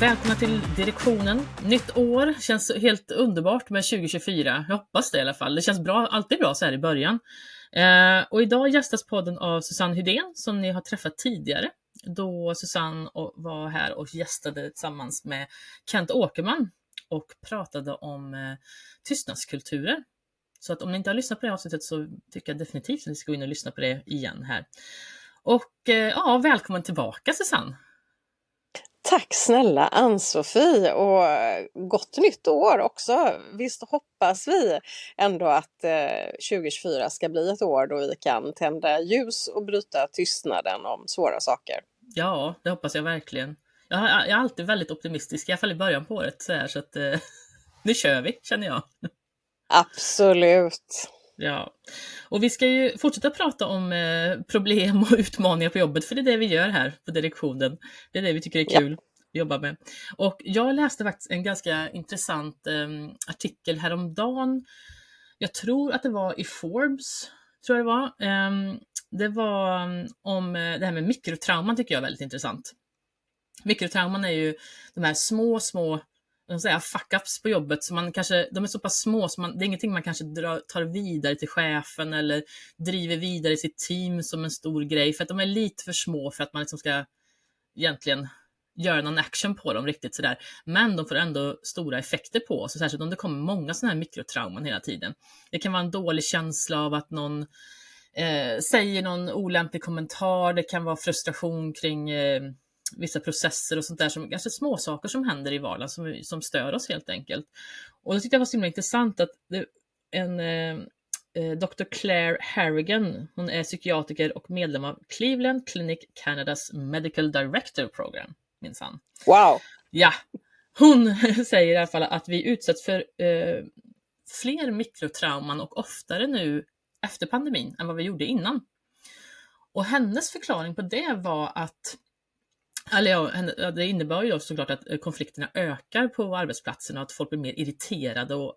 Välkomna till Direktionen. Nytt år, känns helt underbart med 2024. Jag hoppas det i alla fall. Det känns bra, alltid bra så här i början. Eh, och idag gästas podden av Susanne Hydén som ni har träffat tidigare då Susanne var här och gästade tillsammans med Kent Åkerman och pratade om eh, tystnadskulturer. Så att om ni inte har lyssnat på det avsnittet så tycker jag definitivt att ni ska gå in och lyssna på det igen här. Och eh, ja, välkommen tillbaka Susanne! Tack snälla Ann-Sofie och gott nytt år också. Visst hoppas vi ändå att 2024 eh, ska bli ett år då vi kan tända ljus och bryta tystnaden om svåra saker. Ja, det hoppas jag verkligen. Jag, jag är alltid väldigt optimistisk, i alla fall i början på året. Så, här, så att, eh, nu kör vi, känner jag. Absolut. Ja, och vi ska ju fortsätta prata om eh, problem och utmaningar på jobbet, för det är det vi gör här på direktionen. Det är det vi tycker är kul. Ja jobba med. Och jag läste faktiskt en ganska intressant eh, artikel häromdagen. Jag tror att det var i Forbes, tror jag det var. Eh, det var mm, om eh, det här med mikrotrauman tycker jag är väldigt intressant. Mikrotrauman är ju de här små, små säga, fuck-ups på jobbet. Så man kanske, de är så pass små så man, det är ingenting man kanske drar, tar vidare till chefen eller driver vidare i sitt team som en stor grej. För att de är lite för små för att man liksom ska egentligen göra någon action på dem riktigt sådär. Men de får ändå stora effekter på oss, särskilt om det kommer många sådana här mikrotrauman hela tiden. Det kan vara en dålig känsla av att någon eh, säger någon olämplig kommentar, det kan vara frustration kring eh, vissa processer och sånt där, som, alltså små saker som händer i vardagen som, som stör oss helt enkelt. Och det tyckte jag var så himla intressant att det, en eh, eh Dr. Claire Harrigan, hon är psykiatriker och medlem av Cleveland Clinic Canadas Medical Director Program minsann. Wow! Ja, hon säger i alla fall att vi utsätts för eh, fler mikrotrauman och oftare nu efter pandemin än vad vi gjorde innan. Och hennes förklaring på det var att eller ja, det innebär ju såklart att eh, konflikterna ökar på arbetsplatserna och att folk blir mer irriterade och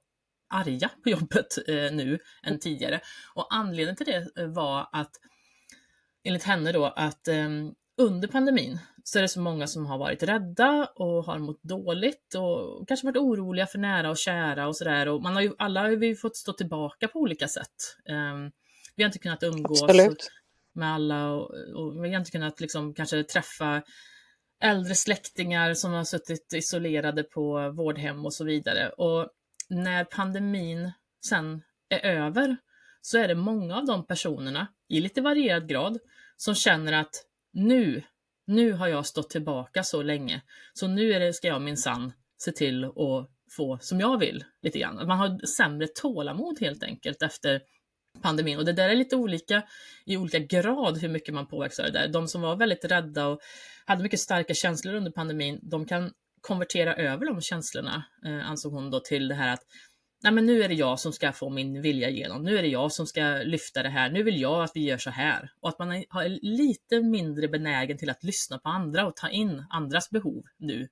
arga på jobbet eh, nu än tidigare. Och anledningen till det eh, var att enligt henne då att eh, under pandemin så är det så många som har varit rädda och har mått dåligt och kanske varit oroliga för nära och kära och sådär. Och man har ju, alla har vi fått stå tillbaka på olika sätt. Um, vi har inte kunnat umgås Absolut. med alla och, och, vi har inte kunnat liksom kanske träffa äldre släktingar som har suttit isolerade på vårdhem och så vidare. Och när pandemin sen är över så är det många av de personerna, i lite varierad grad, som känner att nu, nu har jag stått tillbaka så länge, så nu är det, ska jag minsann se till att få som jag vill lite grann. Man har sämre tålamod helt enkelt efter pandemin och det där är lite olika i olika grad hur mycket man påverkas av det där. De som var väldigt rädda och hade mycket starka känslor under pandemin, de kan konvertera över de känslorna, eh, ansåg hon då, till det här att nej men nu är det jag som ska få min vilja igenom. Nu är det jag som ska lyfta det här. Nu vill jag att vi gör så här. Och att man är lite mindre benägen till att lyssna på andra och ta in andras behov nu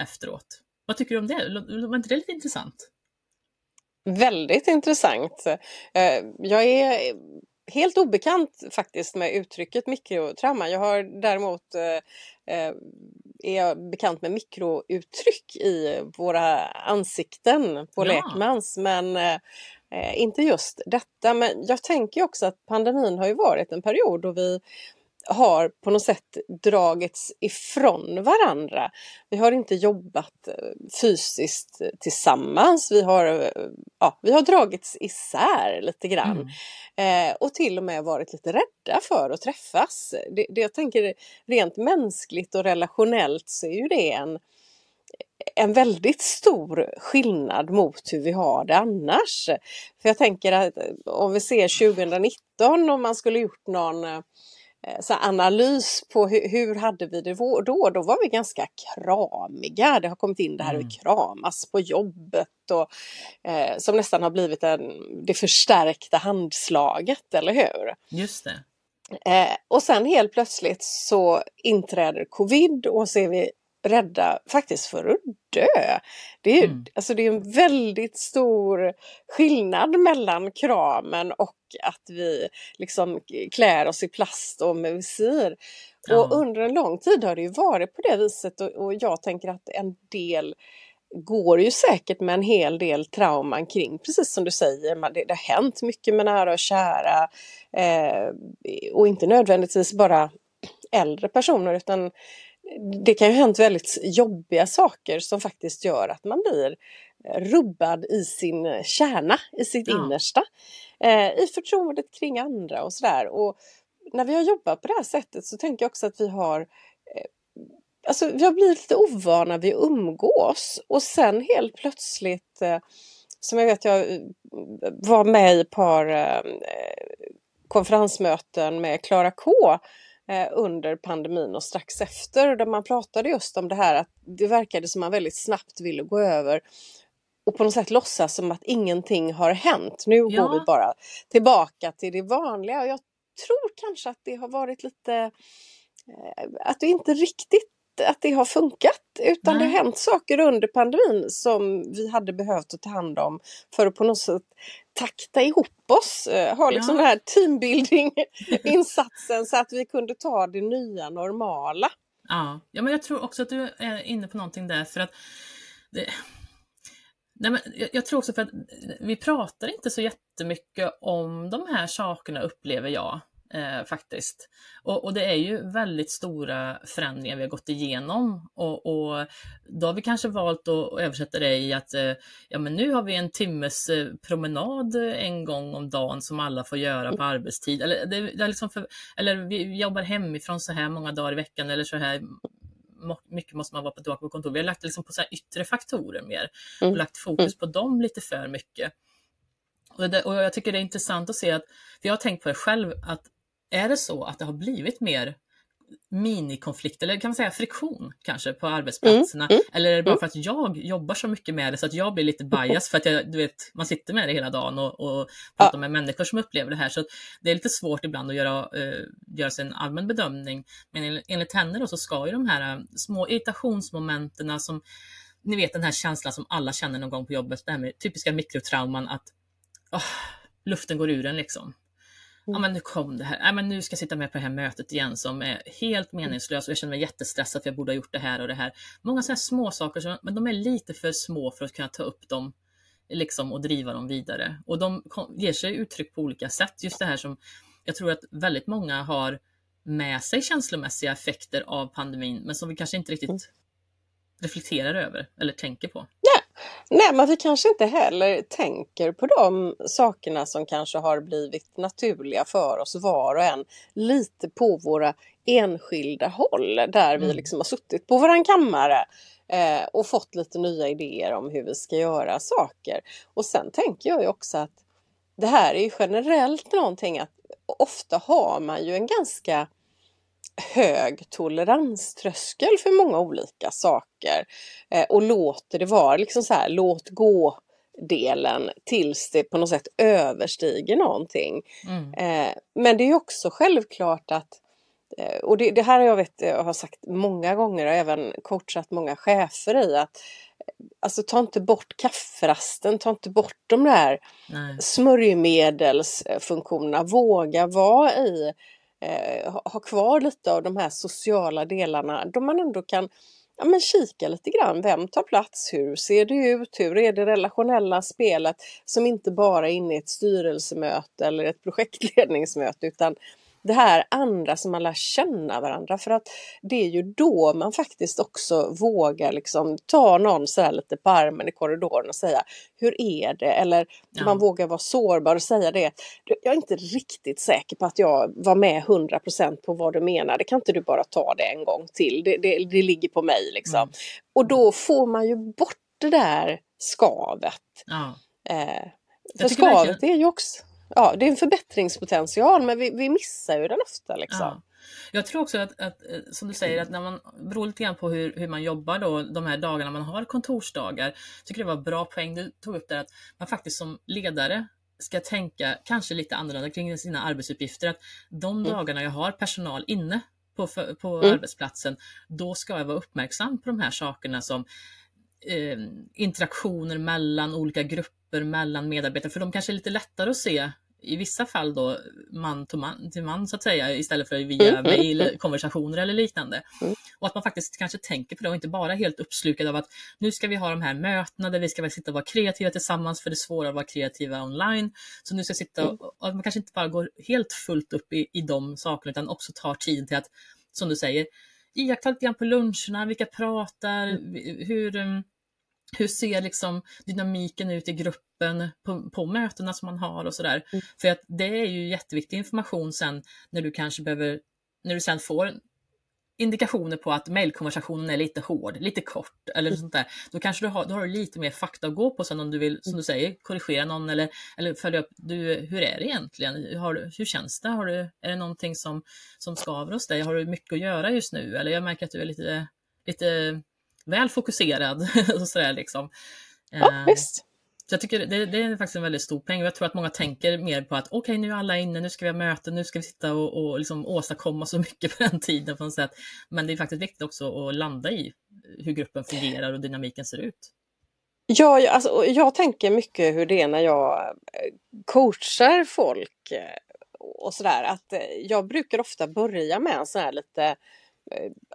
efteråt. Vad tycker du om det? Var inte det lite intressant? Väldigt intressant. Eh, jag är helt obekant faktiskt med uttrycket mikrotrauma. Jag har däremot eh, eh, är jag bekant med mikrouttryck i våra ansikten på ja. lekmans men inte just detta. Men jag tänker också att pandemin har ju varit en period då vi har på något sätt dragits ifrån varandra. Vi har inte jobbat eh, fysiskt tillsammans. Vi har, eh, ja, vi har dragits isär lite grann. Mm. Eh, och till och med varit lite rädda för att träffas. Det, det jag tänker rent mänskligt och relationellt så är ju det en, en väldigt stor skillnad mot hur vi har det annars. För jag tänker att om vi ser 2019 om man skulle gjort någon Eh, så analys på hur, hur, hade vi det då? Då var vi ganska kramiga. Det har kommit in det här mm. att kramas på jobbet och eh, som nästan har blivit en, det förstärkta handslaget, eller hur? Just det. Eh, och sen helt plötsligt så inträder covid och så är vi rädda faktiskt för att dö. Det är, mm. alltså det är en väldigt stor skillnad mellan kramen och att vi liksom klär oss i plast och med visir. Ja. Och under en lång tid har det ju varit på det viset och, och jag tänker att en del går ju säkert med en hel del trauman kring, precis som du säger, man, det, det har hänt mycket med nära och kära eh, och inte nödvändigtvis bara äldre personer utan det kan ju ha hänt väldigt jobbiga saker som faktiskt gör att man blir rubbad i sin kärna, i sitt ja. innersta. Eh, I förtroendet kring andra och sådär. Och när vi har jobbat på det här sättet så tänker jag också att vi har eh, Alltså vi har blivit lite ovana vid att umgås och sen helt plötsligt eh, som jag vet jag eh, var med i ett par eh, konferensmöten med Klara K eh, under pandemin och strax efter där man pratade just om det här att det verkade som man väldigt snabbt ville gå över och på något sätt låtsas som att ingenting har hänt. Nu ja. går vi bara tillbaka till det vanliga och jag tror kanske att det har varit lite eh, att det inte riktigt att det har funkat utan Nej. det har hänt saker under pandemin som vi hade behövt att ta hand om för att på något sätt takta ihop oss, eh, ha liksom ja. den här teambuilding-insatsen så att vi kunde ta det nya normala. Ja. ja, men jag tror också att du är inne på någonting där för att det, Nej, men jag, jag, tror också för att vi pratar inte så jättemycket om de här sakerna upplever jag eh, faktiskt. Och, och, det är ju väldigt stora förändringar vi har gått igenom och, och då har vi kanske valt att översätta det i att eh, ja, men nu har vi en timmes eh, promenad en gång om dagen som alla får göra på arbetstid. Eller, det, det är liksom för, eller vi jobbar hemifrån så här många dagar i veckan eller så här mycket måste man vara på, på kontor. Vi har lagt liksom på så yttre faktorer mer och mm. lagt fokus mm. på dem lite för mycket. Och, det, och jag tycker det är intressant att se att, för jag har tänkt på det själv, att är det så att det har blivit mer minikonflikt eller kan man säga friktion kanske på arbetsplatserna? Mm, mm, eller är det bara mm. för att jag jobbar så mycket med det så att jag blir lite bias för att jag, du vet, man sitter med det hela dagen och, och pratar ja. med människor som upplever det här. Så det är lite svårt ibland att göra, uh, göra sig en allmän bedömning. Men enligt henne då så ska ju de här uh, små irritationsmomenten som ni vet den här känslan som alla känner någon gång på jobbet, det här med typiska mikrotrauman att oh, luften går ur en liksom ja men nu kom det här, ja, men nu ska jag sitta med på det här mötet igen som är helt meningslöst och jag känner mig jättestressad för jag borde ha gjort det här och det här. Många sådana små saker, som, men de är lite för små för att kunna ta upp dem liksom, och driva dem vidare. Och de ger sig uttryck på olika sätt. Just det här som jag tror att väldigt många har med sig känslomässiga effekter av pandemin, men som vi kanske inte riktigt mm. reflekterar över eller tänker på. Nej, men vi kanske inte heller tänker på de sakerna som kanske har blivit naturliga för oss var och en lite på våra enskilda håll där mm. vi liksom har suttit på våran kammare eh, och fått lite nya idéer om hur vi ska göra saker. Och sen tänker jag ju också att det här är ju generellt någonting att ofta har man ju en ganska hög toleranströskel för många olika saker eh, och låter det vara liksom så här, låt gå delen tills det på något sätt överstiger någonting. Mm. Eh, men det är också självklart att eh, och det, det, här har jag, vet, jag har sagt många gånger och även coachat många chefer i att Alltså ta inte bort kafferasten, ta inte bort de där Nej. smörjmedelsfunktionerna. Våga vara i eh, ha kvar lite av de här sociala delarna då man ändå kan ja, men kika lite grann. Vem tar plats? Hur ser det ut? Hur är det relationella spelet som inte bara är inne i ett styrelsemöte eller ett projektledningsmöte utan det här andra som man lär känna varandra för att det är ju då man faktiskt också vågar liksom ta någon så lite på armen i korridoren och säga hur är det? Eller ja. man vågar vara sårbar och säga det. Jag är inte riktigt säker på att jag var med 100% på vad du menar. Det kan inte du bara ta det en gång till? Det, det, det ligger på mig liksom. Mm. Och då får man ju bort det där skavet. Ja. Eh, för skavet är ju också ja, det är en förbättringspotential men vi, vi missar ju den ofta. Liksom. Ja. Jag tror också att, att, eh, som du säger, att när man beror lite grann på hur, hur man jobbar då, de här dagarna man har kontorsdagar. tycker det var bra poäng du tog upp där att man faktiskt som ledare ska tänka kanske lite annorlunda kring sina arbetsuppgifter. Att de mm. dagarna jag har personal inne på, på mm. arbetsplatsen, då ska jag vara uppmärksam på de här sakerna som eh, interaktioner mellan olika grupper, mellan medarbetare, för de kanske är lite lättare att se i vissa fall då man till man, till man så att säga istället för via mm. mejl, konversationer eller liknande. Mm. Och att man faktiskt kanske tänker på det och inte bara helt uppslukad av att nu ska vi ha de här mötena där vi ska sitta och vara kreativa tillsammans för det är svårare att vara kreativa online. Så nu ska jag sitta och, och man kanske inte bara går helt fullt upp i, i de sakerna utan också tar tid till att, som du säger, iaktta lite grann på luncherna, vilka pratar, hur hur ser liksom dynamiken ut i gruppen på, på mötena som man har och sådär. Mm. För att det är ju jätteviktig information sen när du kanske behöver, när du sen får indikationer på att mejlkonversationen är lite hård, lite kort eller mm. sånt där. Då kanske du har, då har du lite mer fakta att gå på sen om du vill, som du säger, korrigera någon eller, eller följa upp, du, hur är det egentligen? Har, hur känns det? Har du, är det någonting som, som skaver hos dig? Har du mycket att göra just nu? Eller jag märker att du är lite, lite väl fokuserad. och sådär, liksom. Ja, eh, visst. Så jag tycker det, det, är faktiskt en väldigt stor peng. Jag tror att många tänker mer på att okej, okay, nu är alla inne, nu ska vi ha möten, nu ska vi sitta och, och liksom åstadkomma så mycket på den tiden. På något sätt. Men det är faktiskt viktigt också att landa i hur gruppen fungerar och dynamiken ser ut. Ja, jag, alltså, jag tänker mycket hur det är när jag eh, coachar folk eh, och sådär. Att jag brukar ofta börja med en sån här lite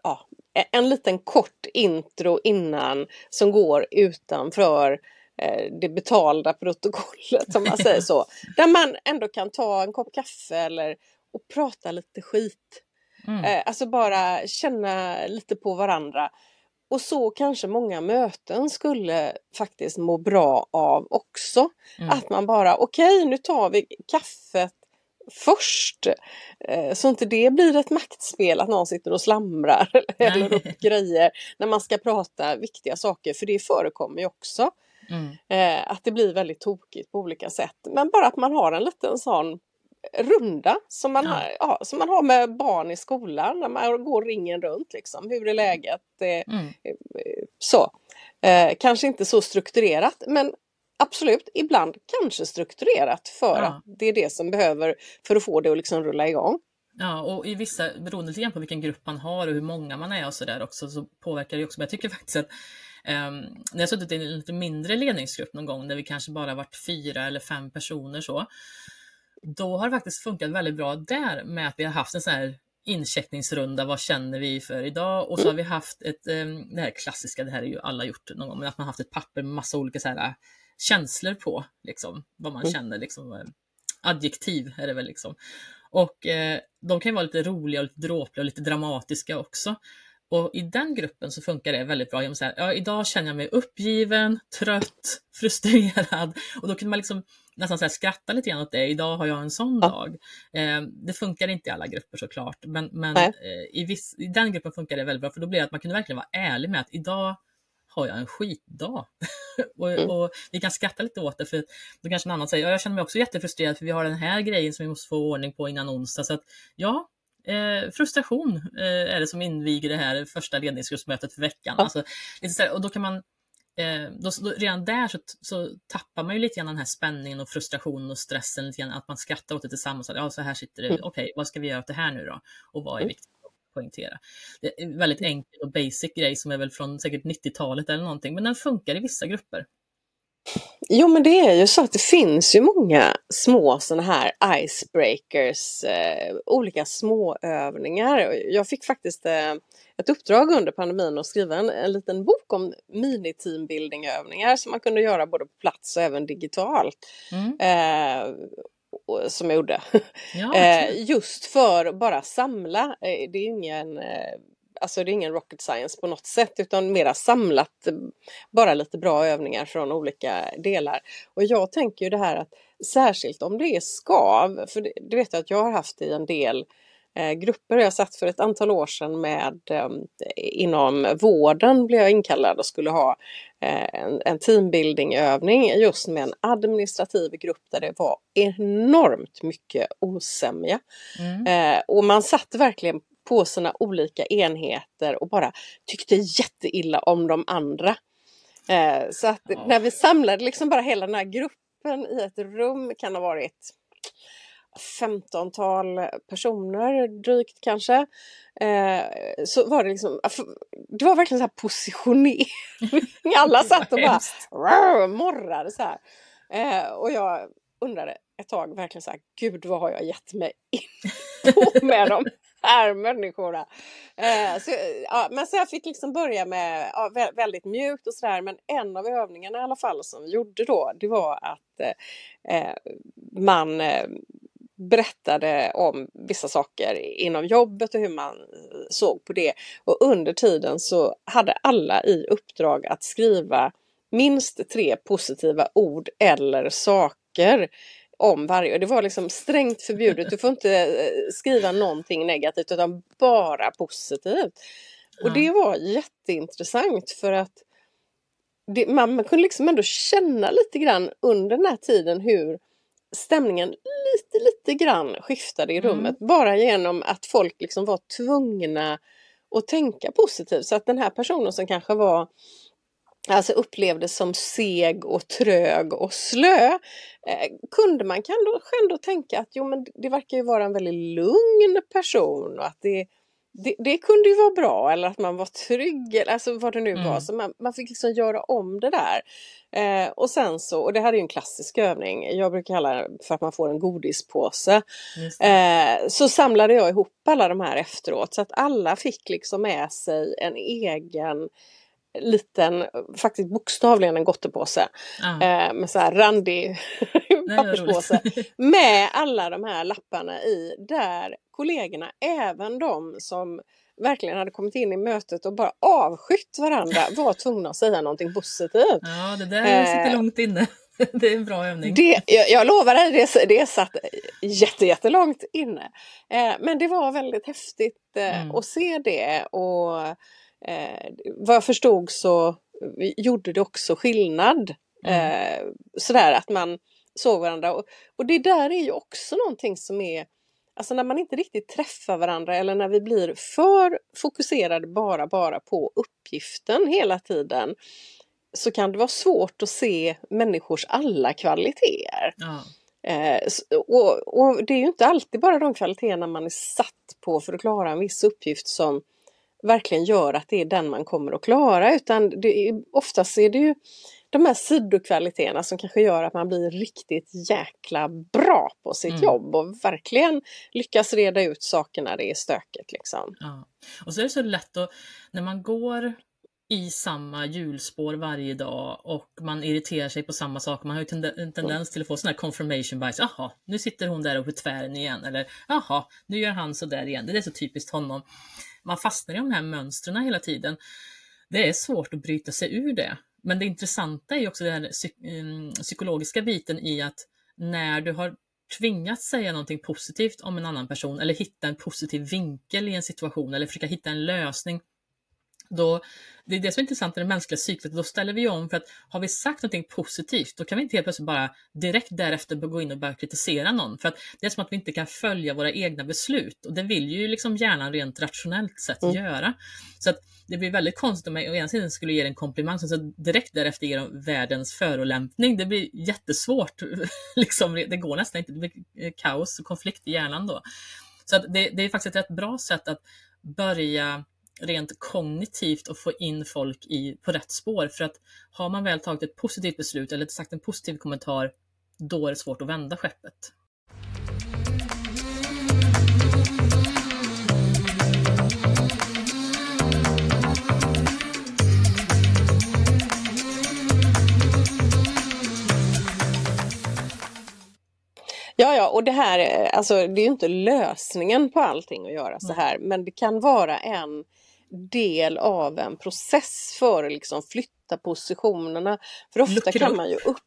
ja, en liten kort intro innan som går utanför eh, det betalda protokollet som man säger så. Där man ändå kan ta en kopp kaffe eller och prata lite skit. Mm. Eh, alltså bara känna lite på varandra. Och så kanske många möten skulle faktiskt må bra av också. Mm. Att man bara, okej okay, nu tar vi kaffet först. Eh, så inte det blir ett maktspel att någon sitter och slamrar eller upp grejer när man ska prata viktiga saker, för det förekommer ju också. Mm. Eh, att det blir väldigt tokigt på olika sätt. Men bara att man har en liten sån runda som man, ja. har, ja, som man har med barn i skolan när man går ringen runt. Liksom. Hur är läget? Eh, mm. Så. Eh, kanske inte så strukturerat men absolut, ibland kanske strukturerat för ja. att det är det som behöver för att få det att liksom rulla igång. Ja, och i vissa, beroende lite på vilken grupp man har och hur många man är och så där också, så påverkar det också. Men jag tycker faktiskt att um, när jag suttit i en lite mindre ledningsgrupp någon gång, där vi kanske bara varit fyra eller fem personer så, då har det faktiskt funkat väldigt bra där med att vi har haft en sån här incheckningsrunda, vad känner vi för idag? Och så har vi haft ett, um, det här klassiska, det här är ju alla gjort någon gång, men att man haft ett papper med massa olika så här känslor på, liksom, vad man mm. känner. Liksom, eh, adjektiv är det väl liksom. Och eh, de kan vara lite roliga och lite dråpliga och lite dramatiska också. Och i den gruppen så funkar det väldigt bra. Jag säga, ja, idag känner jag mig uppgiven, trött, frustrerad. Och då kan man liksom nästan så skratta lite grann åt det. Idag har jag en sån ja. dag. Eh, det funkar inte i alla grupper såklart, men, men eh, i, viss, i den gruppen funkar det väldigt bra, för då blir det att man kunde verkligen vara ärlig med att idag har jag en skitdag. och, mm. och, vi kan skratta lite åt det för då kanske någon annan säger, ja, jag känner mig också jättefrustrerad för vi har den här grejen som vi måste få ordning på innan onsdag. Så att, ja, eh, frustration eh, är det som inviger det här första ledningsgruppsmötet för veckan. Ja. Alltså, här, och då kan man eh, då, då, redan där så, så, tappar man ju lite grann den här spänningen och frustrationen och stressen, lite grann, att man skrattar åt det tillsammans. ja, så här sitter det, mm. okej, okay, vad ska vi göra åt det här nu då? Och vad är mm. viktigt? Poängtera. Det är en väldigt enkel och basic grej som är väl från säkert 90-talet eller någonting, men den funkar i vissa grupper. Jo men det är ju så att det finns ju många små sådana här icebreakers, eh, olika småövningar. Jag fick faktiskt eh, ett uppdrag under pandemin att skriva en, en liten bok om mini-teambuilding-övningar som man kunde göra både på plats och även digitalt. Mm. Eh, som jag gjorde. Ja, eh, just för bara samla. Eh, det är ingen eh, Alltså det är ingen rocket science på något sätt utan mera samlat bara lite bra övningar från olika delar. Och jag tänker ju det här att särskilt om det är skav, för det, det vet jag att jag har haft i en del grupper. Jag satt för ett antal år sedan med eh, inom vården blev jag inkallad och skulle ha eh, en, en teambuildingövning just med en administrativ grupp där det var enormt mycket osämja. Mm. Eh, och man satt verkligen på sina olika enheter och bara tyckte jätteilla om de andra. Eh, så att när vi samlade liksom bara hela den här gruppen i ett rum kan ha varit 15-tal personer drygt kanske. Eh, så var det liksom, det var verkligen så här positionering. Alla satt och bara morrade så här. Eh, och jag undrade, ett tag verkligen så här, gud vad har jag gett mig in på med de här människorna. Eh, så, ja, men så jag fick liksom börja med ja, väldigt mjukt och sådär men en av övningarna i alla fall som vi gjorde då det var att eh, eh man eh, berättade om vissa saker inom jobbet och hur man såg på det. Och under tiden så hade alla i uppdrag att skriva minst tre positiva ord eller saker om varje. Det var liksom strängt förbjudet. Du får inte eh, skriva någonting negativt utan bara positivt. Och det var jätteintressant för att det, man, man kunde liksom ändå känna lite grann under den här tiden hur stämningen lite, lite grann skiftade i mm. rummet. Mm. Bara genom att folk liksom var tvungna att tänka positivt. Så att den här personen som kanske var alltså upplevdes som seg och trög och slö, eh, kunde man kan då, ändå tänka att jo, men det verkar ju vara en väldigt lugn person och att det, det, det kunde ju vara bra eller att man var trygg, alltså vad det nu mm. var. Så man, man fick liksom göra om det där. Eh, och sen så, och det här är en klassisk övning, jag brukar kalla det för att man får en godispåse. Eh, så samlade jag ihop alla de här efteråt så att alla fick liksom med sig en egen liten, faktiskt bokstavligen en gottepåse. Ah. Eh, med så här randig papperspåse. med alla de här lapparna i där kollegorna, även de som verkligen hade kommit in i mötet och bara avskytt varandra var tvungna att säga någonting positivt. Ja, det där sitter eh, långt inne. Det är en bra övning. Det, jag, jag lovar dig, det, det satt jätte, jättelångt inne. Eh, men det var väldigt häftigt eh, mm. att se det och eh, vad jag förstod så gjorde det också skillnad. Mm. Eh, sådär att man såg varandra. Och, och det där är ju också någonting som är Alltså när man inte riktigt träffar varandra eller när vi blir för fokuserade bara, bara på uppgiften hela tiden så kan det vara svårt att se människors alla kvaliteter. Ja. Eh, och, och, det är ju inte alltid bara de kvaliteterna man är satt på för att klara en viss uppgift som verkligen gör att det är den man kommer att klara utan det är, oftast är det ju de här sidokvaliteterna som kanske gör att man blir riktigt jäkla bra på sitt mm. jobb och verkligen lyckas reda ut saker när det är stökigt. Liksom. Ja. Och så är det så lätt att när man går i samma hjulspår varje dag och man irriterar sig på samma saker. Man har ju en tendens till att få sån här confirmation bias. Jaha, nu sitter hon där uppe i tvären igen. Eller jaha, nu gör han så där igen. Det är så typiskt honom. Man fastnar i de här mönstren hela tiden. Det är svårt att bryta sig ur det. Men det intressanta är också den mm, psykologiska biten i att när du har tvingats säga någonting positivt om en annan person eller hitta en positiv vinkel i en situation eller försöka hitta en lösning då, det är det som är intressant i det mänskliga cyklet, då ställer vi om för att har vi sagt någonting positivt, då kan vi inte helt plötsligt bara direkt därefter gå in och börja kritisera någon. För att det är som att vi inte kan följa våra egna beslut och det vill ju liksom hjärnan rent rationellt sett mm. göra. Så att det blir väldigt konstigt om jag å ena sidan skulle ge en komplimang och så direkt därefter ge dem världens förolämpning. Det blir jättesvårt. liksom, det går nästan inte, det blir kaos och konflikt i hjärnan då. Så att det, det är faktiskt ett rätt bra sätt att börja rent kognitivt och få in folk i, på rätt spår. För att har man väl tagit ett positivt beslut eller sagt en positiv kommentar, då är det svårt att vända skeppet. Ja, ja, och det här, alltså det är ju inte lösningen på allting att göra så här, men det kan vara en del av en process för att liksom flytta positionerna. För ofta Luckra kan man ju upp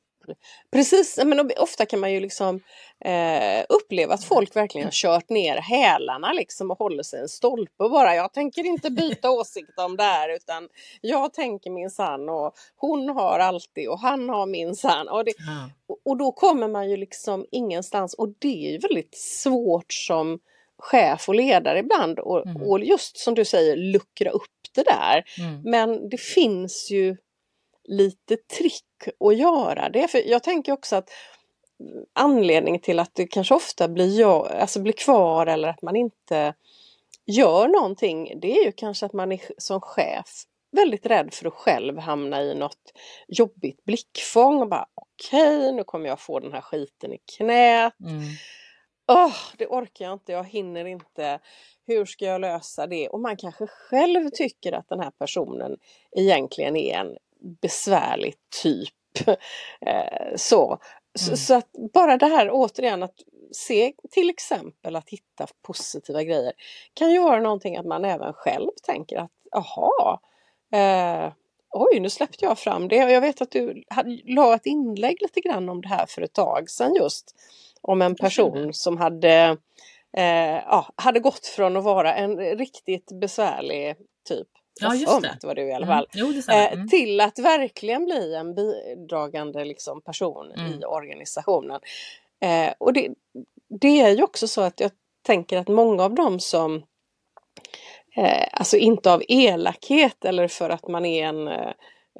Precis, men ofta kan man ju liksom eh, uppleva att folk verkligen har kört ner hälarna liksom och håller sig en stolpe och bara jag tänker inte byta åsikt om det här utan jag tänker min sann och hon har alltid och han har min sann. Och, det, och, och då kommer man ju liksom ingenstans och det är ju väldigt svårt som chef och ledare ibland och, mm. och just som du säger luckra upp det där. Mm. Men det finns ju lite trick att göra det. För jag tänker också att anledningen till att det kanske ofta blir, jag, alltså blir kvar eller att man inte gör någonting det är ju kanske att man är, som chef väldigt rädd för att själv hamna i något jobbigt blickfång och bara okej, okay, nu kommer jag få den här skiten i knät. Mm. Oh, det orkar jag inte, jag hinner inte. Hur ska jag lösa det? Och man kanske själv tycker att den här personen egentligen är en besvärlig typ. Eh, så. Mm. Så, att bara det här återigen att se till exempel att hitta positiva grejer kan ju vara någonting att man även själv tänker att aha, eh, oj nu släppte jag fram det. Och jag vet att du la ett inlägg lite grann om det här för ett tag sedan just. Om en person som hade, eh, ja, hade gått från att vara en riktigt besvärlig typ Ja, just det. det var du i alla mm. fall. Mm. Jo, mm. till att verkligen bli en bidragande liksom, person i mm. organisationen. Eh, och det, det är ju också så att jag tänker att många av dem som eh, alltså inte av elakhet eller för att man är en eh,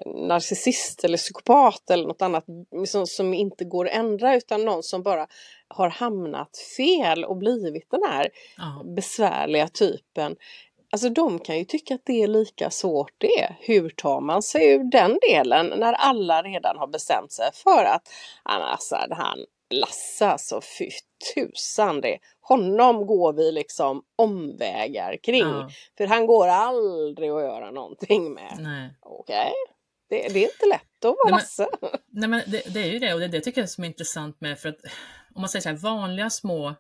narcissist eller psykopat eller något annat som, som, inte går att ändra utan någon som bara har hamnat fel och blivit den här Aha. besvärliga typen. Alltså de kan ju tycka att det är lika svårt det. Hur tar man sig ur den delen när alla redan har bestämt sig för att alltså, han Lasse alltså, fy tusan det. Honom går vi liksom omvägar kring. Ja. För han går aldrig att göra någonting med. Okej, okay. Det, det, är inte lätt att vara Lasse. Nej men det, det, är ju det och det, det tycker jag är som är intressant med för att om man säger så här vanliga små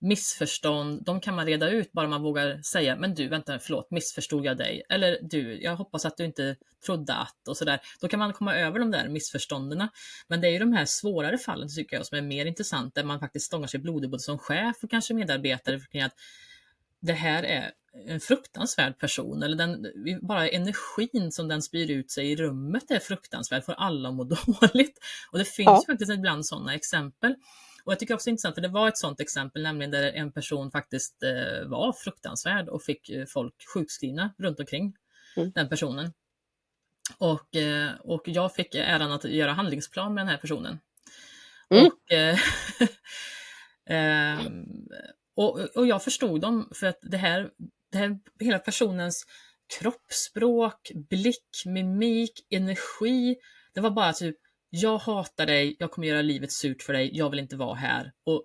missförstånd, de kan man reda ut bara man vågar säga, men du, vänta, förlåt, missförstod jag dig? Eller du, jag hoppas att du inte trodde att och sådär. Då kan man komma över de där missförstånden. Men det är ju de här svårare fallen tycker jag som är mer intressant, där man faktiskt stångar sig blodig både som chef och kanske medarbetare för att det här är en fruktansvärd person, eller den, bara energin som den spyr ut sig i rummet är fruktansvärd, får alla att må dåligt. Och det finns ja. faktiskt ibland sådana exempel. Och jag tycker också det är intressant, för det var ett sådant exempel, nämligen där en person faktiskt eh, var fruktansvärd och fick eh, folk sjukskrivna runt omkring mm. den personen. Och, eh, och jag fick äran att göra handlingsplan med den här personen. Mm. Och, eh, ehm, och, och jag förstod dem för att det här, det här hela personens kroppsspråk, blick, mimik, energi, det var bara typ jag hatar dig, jag kommer göra livet surt för dig, jag vill inte vara här och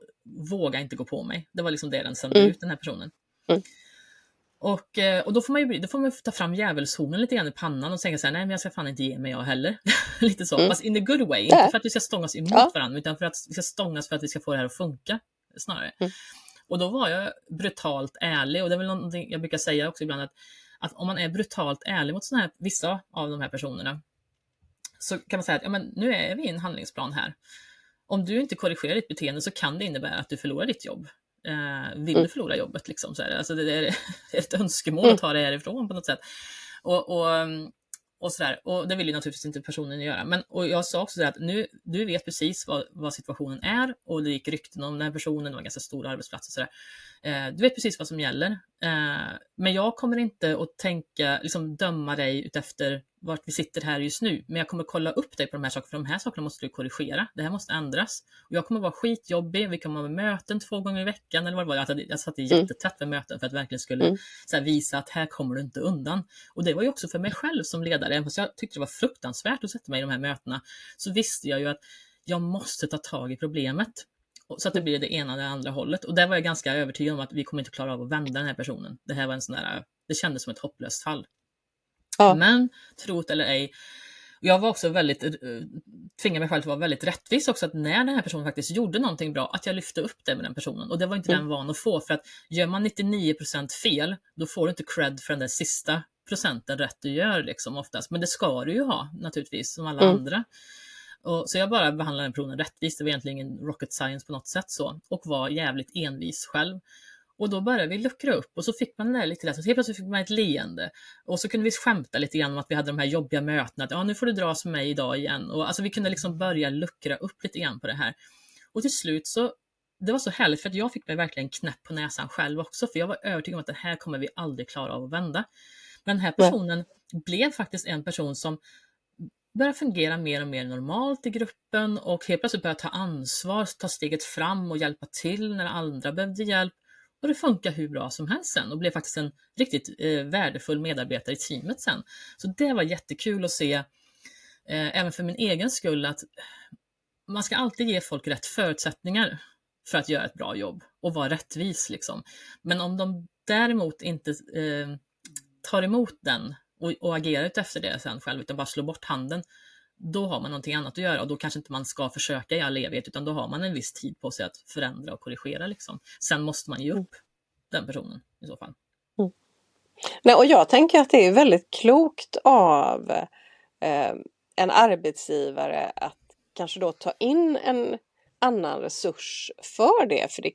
våga inte gå på mig. Det var liksom det den sände mm. ut, den här personen. Mm. Och, eh, och då får man ju då får man ta fram djävulshornen lite grann i pannan och tänka så här, nej men jag ska fan inte ge mig jag heller. lite så, mm. fast in a good way. Inte för att vi ska stångas emot ja. varandra utan för att vi ska stångas för att vi ska få det här att funka. Snarare. Mm. Och då var jag brutalt ärlig och det är väl någonting jag brukar säga också ibland att, att om man är brutalt ärlig mot såna här, vissa av de här personerna så kan man säga att ja, men nu är vi i en handlingsplan här. Om du inte korrigerar ditt beteende så kan det innebära att du förlorar ditt jobb. Eh, vill mm. du förlora jobbet? Liksom, så är det. Alltså, det är ett önskemål mm. att ta det härifrån på något sätt. Och, och, och, sådär. och det vill ju naturligtvis inte personen göra. Men, och jag sa också att nu, du vet precis vad, vad situationen är och det gick rykten om den här personen, det var en ganska stor arbetsplats och sådär. Eh, du vet precis vad som gäller. Eh, men jag kommer inte att tänka, liksom döma dig utefter vart vi sitter här just nu, men jag kommer kolla upp dig på de här sakerna, för de här sakerna måste du korrigera. Det här måste ändras. Och jag kommer vara skitjobbig, vi kommer ha möten två gånger i veckan, eller vad det var. Jag, jag satt mm. jättetätt med möten för att verkligen skulle mm. här, visa att här kommer du inte undan. Och det var ju också för mig själv som ledare, även fast jag tyckte det var fruktansvärt att sätta mig i de här mötena, så visste jag ju att jag måste ta tag i problemet. Så att det blir det ena eller andra hållet. Och där var jag ganska övertygad om att vi kommer inte klara av att vända den här personen. Det här var en sån där, det kändes som ett hopplöst fall. Ja. Men, tro eller ej, jag var också väldigt, eh, tvingade mig själv att vara väldigt rättvis också, att när den här personen faktiskt gjorde någonting bra, att jag lyfte upp det med den personen. Och det var inte mm. den van att få, för att gör man 99% fel, då får du inte cred för den där sista procenten rätt du gör liksom oftast. Men det ska du ju ha naturligtvis, som alla mm. andra. Och, så jag bara behandlade den personen rättvist, det var egentligen ingen rocket science på något sätt så, och var jävligt envis själv. Och då började vi luckra upp och så fick man det där lite lätt. Så helt plötsligt fick man ett leende. Och så kunde vi skämta lite grann om att vi hade de här jobbiga mötena. Att ja, nu får du dras med mig idag igen. Och alltså vi kunde liksom börja luckra upp lite grann på det här. Och till slut så, det var så härligt för att jag fick mig verkligen knäpp på näsan själv också. För jag var övertygad om att det här kommer vi aldrig klara av att vända. Men den här personen Nej. blev faktiskt en person som började fungera mer och mer normalt i gruppen och helt plötsligt började ta ansvar, ta steget fram och hjälpa till när andra behövde hjälp. Och det funkar hur bra som helst sen och blev faktiskt en riktigt eh, värdefull medarbetare i teamet sen. Så det var jättekul att se, eh, även för min egen skull, att man ska alltid ge folk rätt förutsättningar för att göra ett bra jobb och vara rättvis. Liksom. Men om de däremot inte eh, tar emot den och, och agerar efter det sen själv, utan bara slår bort handen, då har man någonting annat att göra och då kanske inte man ska försöka i all evighet utan då har man en viss tid på sig att förändra och korrigera. Liksom. Sen måste man ge upp mm. den personen i så fall. Mm. Nej, och jag tänker att det är väldigt klokt av eh, en arbetsgivare att kanske då ta in en annan resurs för det. För det,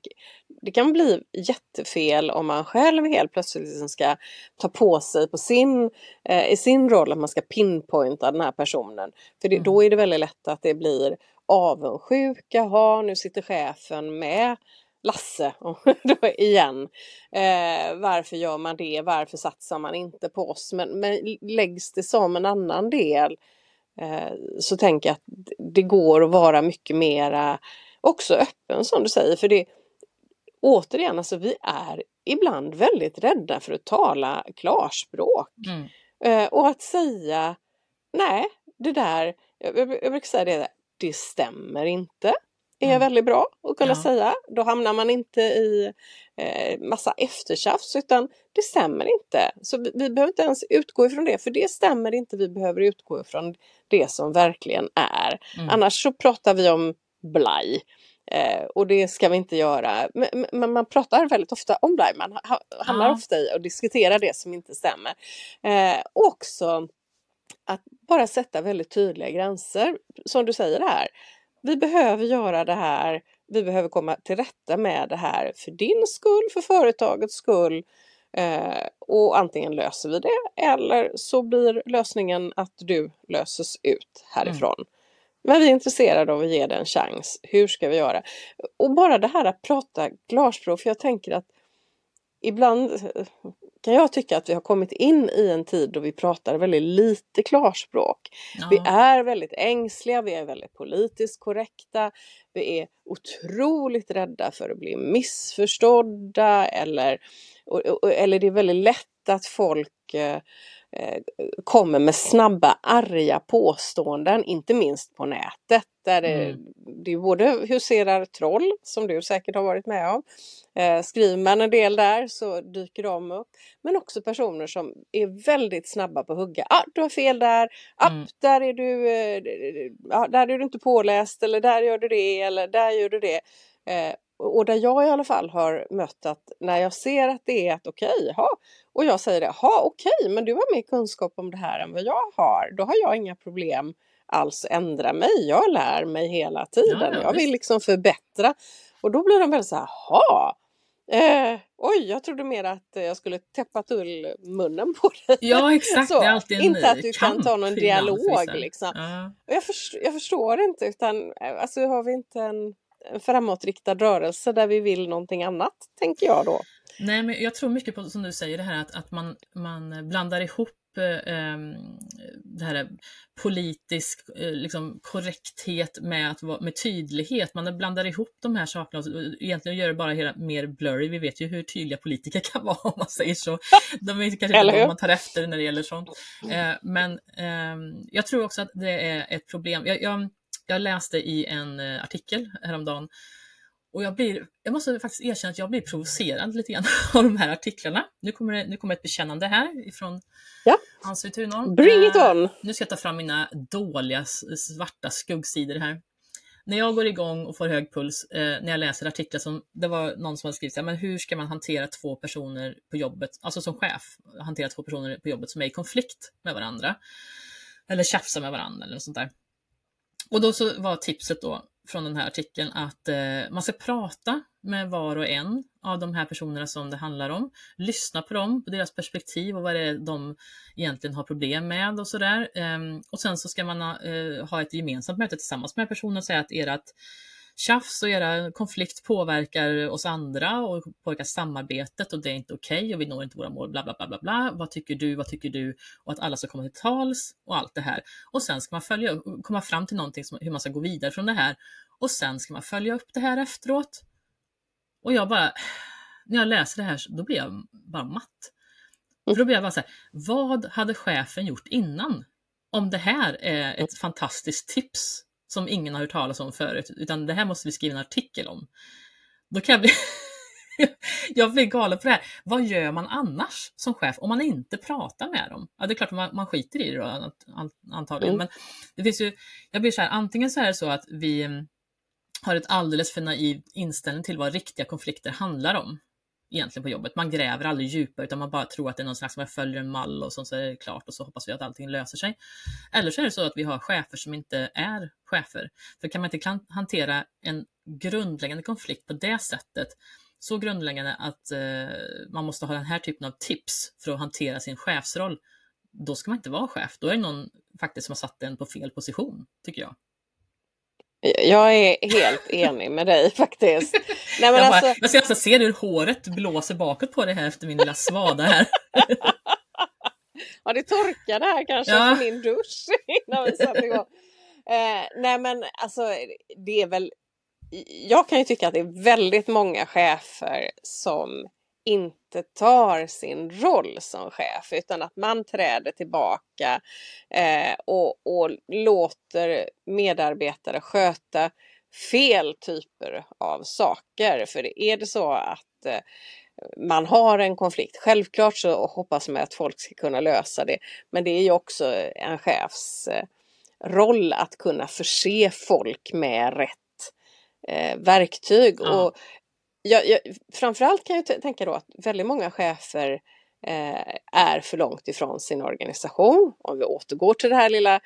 det kan bli jättefel om man själv helt plötsligt liksom ska ta på sig på sin, eh, i sin roll att man ska pinpointa den här personen. För det, mm. då är det väldigt lätt att det blir avundsjuka, ha nu sitter chefen med Lasse då igen. Eh, varför gör man det? Varför satsar man inte på oss? Men, men läggs det som en annan del så tänker jag att det går att vara mycket mera också öppen som du säger. För det återigen, alltså vi är ibland väldigt rädda för att tala klarspråk. Mm. Eh, och att säga nej, det där, jag, jag, jag brukar säga det, det stämmer inte är mm. väldigt bra att kunna ja. säga. Då hamnar man inte i eh, massa eftertjafs utan det stämmer inte. Så vi, vi, behöver inte ens utgå ifrån det för det stämmer inte. Vi behöver utgå ifrån det som verkligen är. Mm. Annars så pratar vi om blaj. Eh, och det ska vi inte göra. Men, men, man pratar väldigt ofta om blaj. Man ha, hamnar ja. ofta i att diskutera det som inte stämmer. Eh, också att bara sätta väldigt tydliga gränser. Som du säger här vi behöver göra det här, vi behöver komma till rätta med det här för din skull, för företagets skull. Eh, och antingen löser vi det eller så blir lösningen att du löses ut härifrån. Mm. Men vi är intresserade av att ge det en chans. Hur ska vi göra? Och bara det här att prata glasspråk, för jag tänker att ibland kan jag tycka att vi har kommit in i en tid då vi pratar väldigt lite klarspråk. Ja. Vi är väldigt ängsliga, vi är väldigt politiskt korrekta, vi är otroligt rädda för att bli missförstådda eller, eller det är väldigt lätt att folk eh, Eh, kommer med snabba arga påståenden, inte minst på nätet. Där mm. det är både huserar troll, som du säkert har varit med om. Eh, skriver man en del där så dyker de upp. Men också personer som är väldigt snabba på att hugga. Ah, du har fel där. Ah, mm. där, är du, eh, där är du inte påläst eller där gör du det eller där gör du det. Eh, och där jag i alla fall har mött att när jag ser att det är ett okej, okay, och jag säger det, ha okej, okay, men du har mer kunskap om det här än vad jag har, då har jag inga problem alls ändra mig. Jag lär mig hela tiden. Ja, ja, jag vill liksom förbättra. Och då blir de väldigt så här, ha Eh, oj, jag trodde mer att jag skulle täppa till munnen på dig. Ja, exakt. Så, det är alltid en inte att du kan ta någon dialog. Liksom. Ja. Jag, förstår, jag förstår inte, utan alltså, har vi inte en framåtriktad rörelse där vi vill någonting annat, tänker jag då. Nej, men jag tror mycket på, som du säger, det här att, att man, man blandar ihop eh, det här politisk eh, liksom, korrekthet med, att, med tydlighet. Man blandar ihop de här sakerna och egentligen gör det bara hela mer blurry. Vi vet ju hur tydliga politiker kan vara om man säger så. De är kanske inte de man tar efter när det gäller sånt. Eh, men ehm, jag tror också att det är ett problem. Jag, jag, jag läste i en eh, artikel häromdagen och jag, blir, jag måste faktiskt erkänna att jag blir provocerad lite grann av de här artiklarna. Nu kommer, det, nu kommer ett bekännande här ifrån ja. Hans Thunholm. Bring it on! Uh, nu ska jag ta fram mina dåliga svarta skuggsidor här. När jag går igång och får hög puls uh, när jag läser artiklar som, det var någon som har skrivit men hur ska man hantera två personer på jobbet, alltså som chef, hantera två personer på jobbet som är i konflikt med varandra. Eller tjafsar med varandra eller något sånt där. Och då så var tipset då från den här artikeln att eh, man ska prata med var och en av de här personerna som det handlar om. Lyssna på dem, på deras perspektiv och vad det är de egentligen har problem med och sådär. Eh, och sen så ska man eh, ha ett gemensamt möte tillsammans med personen och säga att ert tjafs och era konflikt påverkar oss andra och påverkar samarbetet och det är inte okej okay och vi når inte våra mål, bla bla bla bla bla. Vad tycker du? Vad tycker du? Och att alla ska komma till tals och allt det här. Och sen ska man följa, komma fram till någonting som, hur man ska gå vidare från det här och sen ska man följa upp det här efteråt. Och jag bara, när jag läser det här, då blir jag bara matt. För då blir jag bara så här, vad hade chefen gjort innan? Om det här är ett fantastiskt tips som ingen har hört talas om förut, utan det här måste vi skriva en artikel om. Då kan jag bli jag blir galen på det här. Vad gör man annars som chef om man inte pratar med dem? Ja, det är klart man, man skiter i det då, antagligen. Mm. Men det finns ju, jag blir så här, antingen så är det så att vi mm, har ett alldeles för naiv inställning till vad riktiga konflikter handlar om egentligen på jobbet. Man gräver aldrig djupare utan man bara tror att det är någon slags, man följer en mall och så, är det klart och så hoppas vi att allting löser sig. Eller så är det så att vi har chefer som inte är chefer. För kan man inte hantera en grundläggande konflikt på det sättet, så grundläggande att eh, man måste ha den här typen av tips för att hantera sin chefsroll, då ska man inte vara chef. Då är det någon faktiskt som har satt en på fel position, tycker jag. Jag är helt enig med dig faktiskt. Nej, men jag, bara, alltså... jag ska alltså se hur håret blåser bakåt på det här efter min lilla svada här. ja, det torkade här kanske ja. på min dusch innan vi satte igång. Eh, nej men alltså det är väl jag kan ju tycka att det är väldigt många chefer som inte tar sin roll som chef utan att man träder tillbaka eh, och, och låter medarbetare sköta fel typer av saker. För är det så att eh, man har en konflikt, självklart så hoppas man att folk ska kunna lösa det. Men det är ju också en chefs eh, roll att kunna förse folk med rätt eh, verktyg. Ja. Och jag, jag, framförallt kan jag tänka då att väldigt många chefer eh, är för långt ifrån sin organisation. Om vi återgår till det här lilla eh,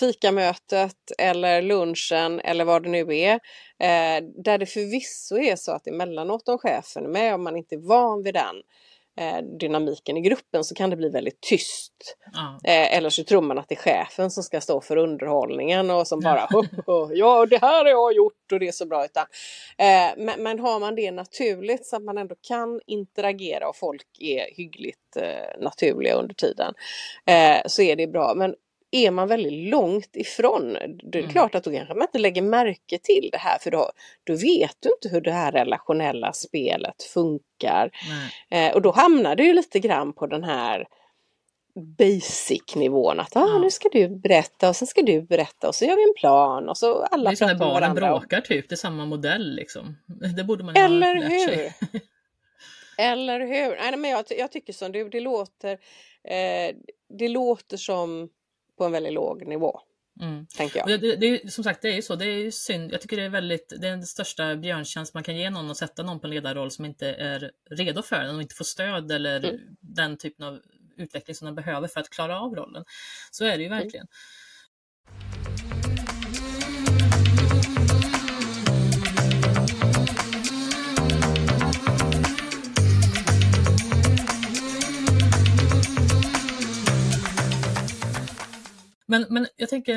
fikamötet eller lunchen eller vad det nu är. Eh, där det förvisso är så att emellanåt om chefen är med, om man inte är van vid den, Eh, dynamiken i gruppen så kan det bli väldigt tyst. Ja. Eh, eller så tror man att det är chefen som ska stå för underhållningen och som bara ja det här har jag gjort och det är så bra. Utan, eh, men, men, har man det naturligt så att man ändå kan interagera och folk är hyggligt eh, naturliga under tiden eh, så är det bra. Men är man väldigt långt ifrån, då är det mm. klart att då kanske man inte lägger märke till det här för då, då vet du inte hur det här relationella spelet funkar. Eh, och då hamnar du ju lite grann på den här basic-nivån att ah, ja. nu ska du berätta och sen ska du berätta och så gör vi en plan och så alla pratar med varandra. Det är som barnen bråkar typ, det är samma modell liksom. Det borde man Eller ha lärt hur? sig. Eller hur? Nej, men jag, jag tycker så, det, det låter eh, det låter som på en väldigt låg nivå. Mm. Tänker jag. Det, det, som sagt, det är ju så. Det är synd. Jag tycker det är väldigt, det är den största björntjänst man kan ge någon att sätta någon på en ledarroll som inte är redo för den och inte får stöd eller mm. den typen av utveckling som de behöver för att klara av rollen. Så är det ju mm. verkligen. Mm. Men, men jag tänker,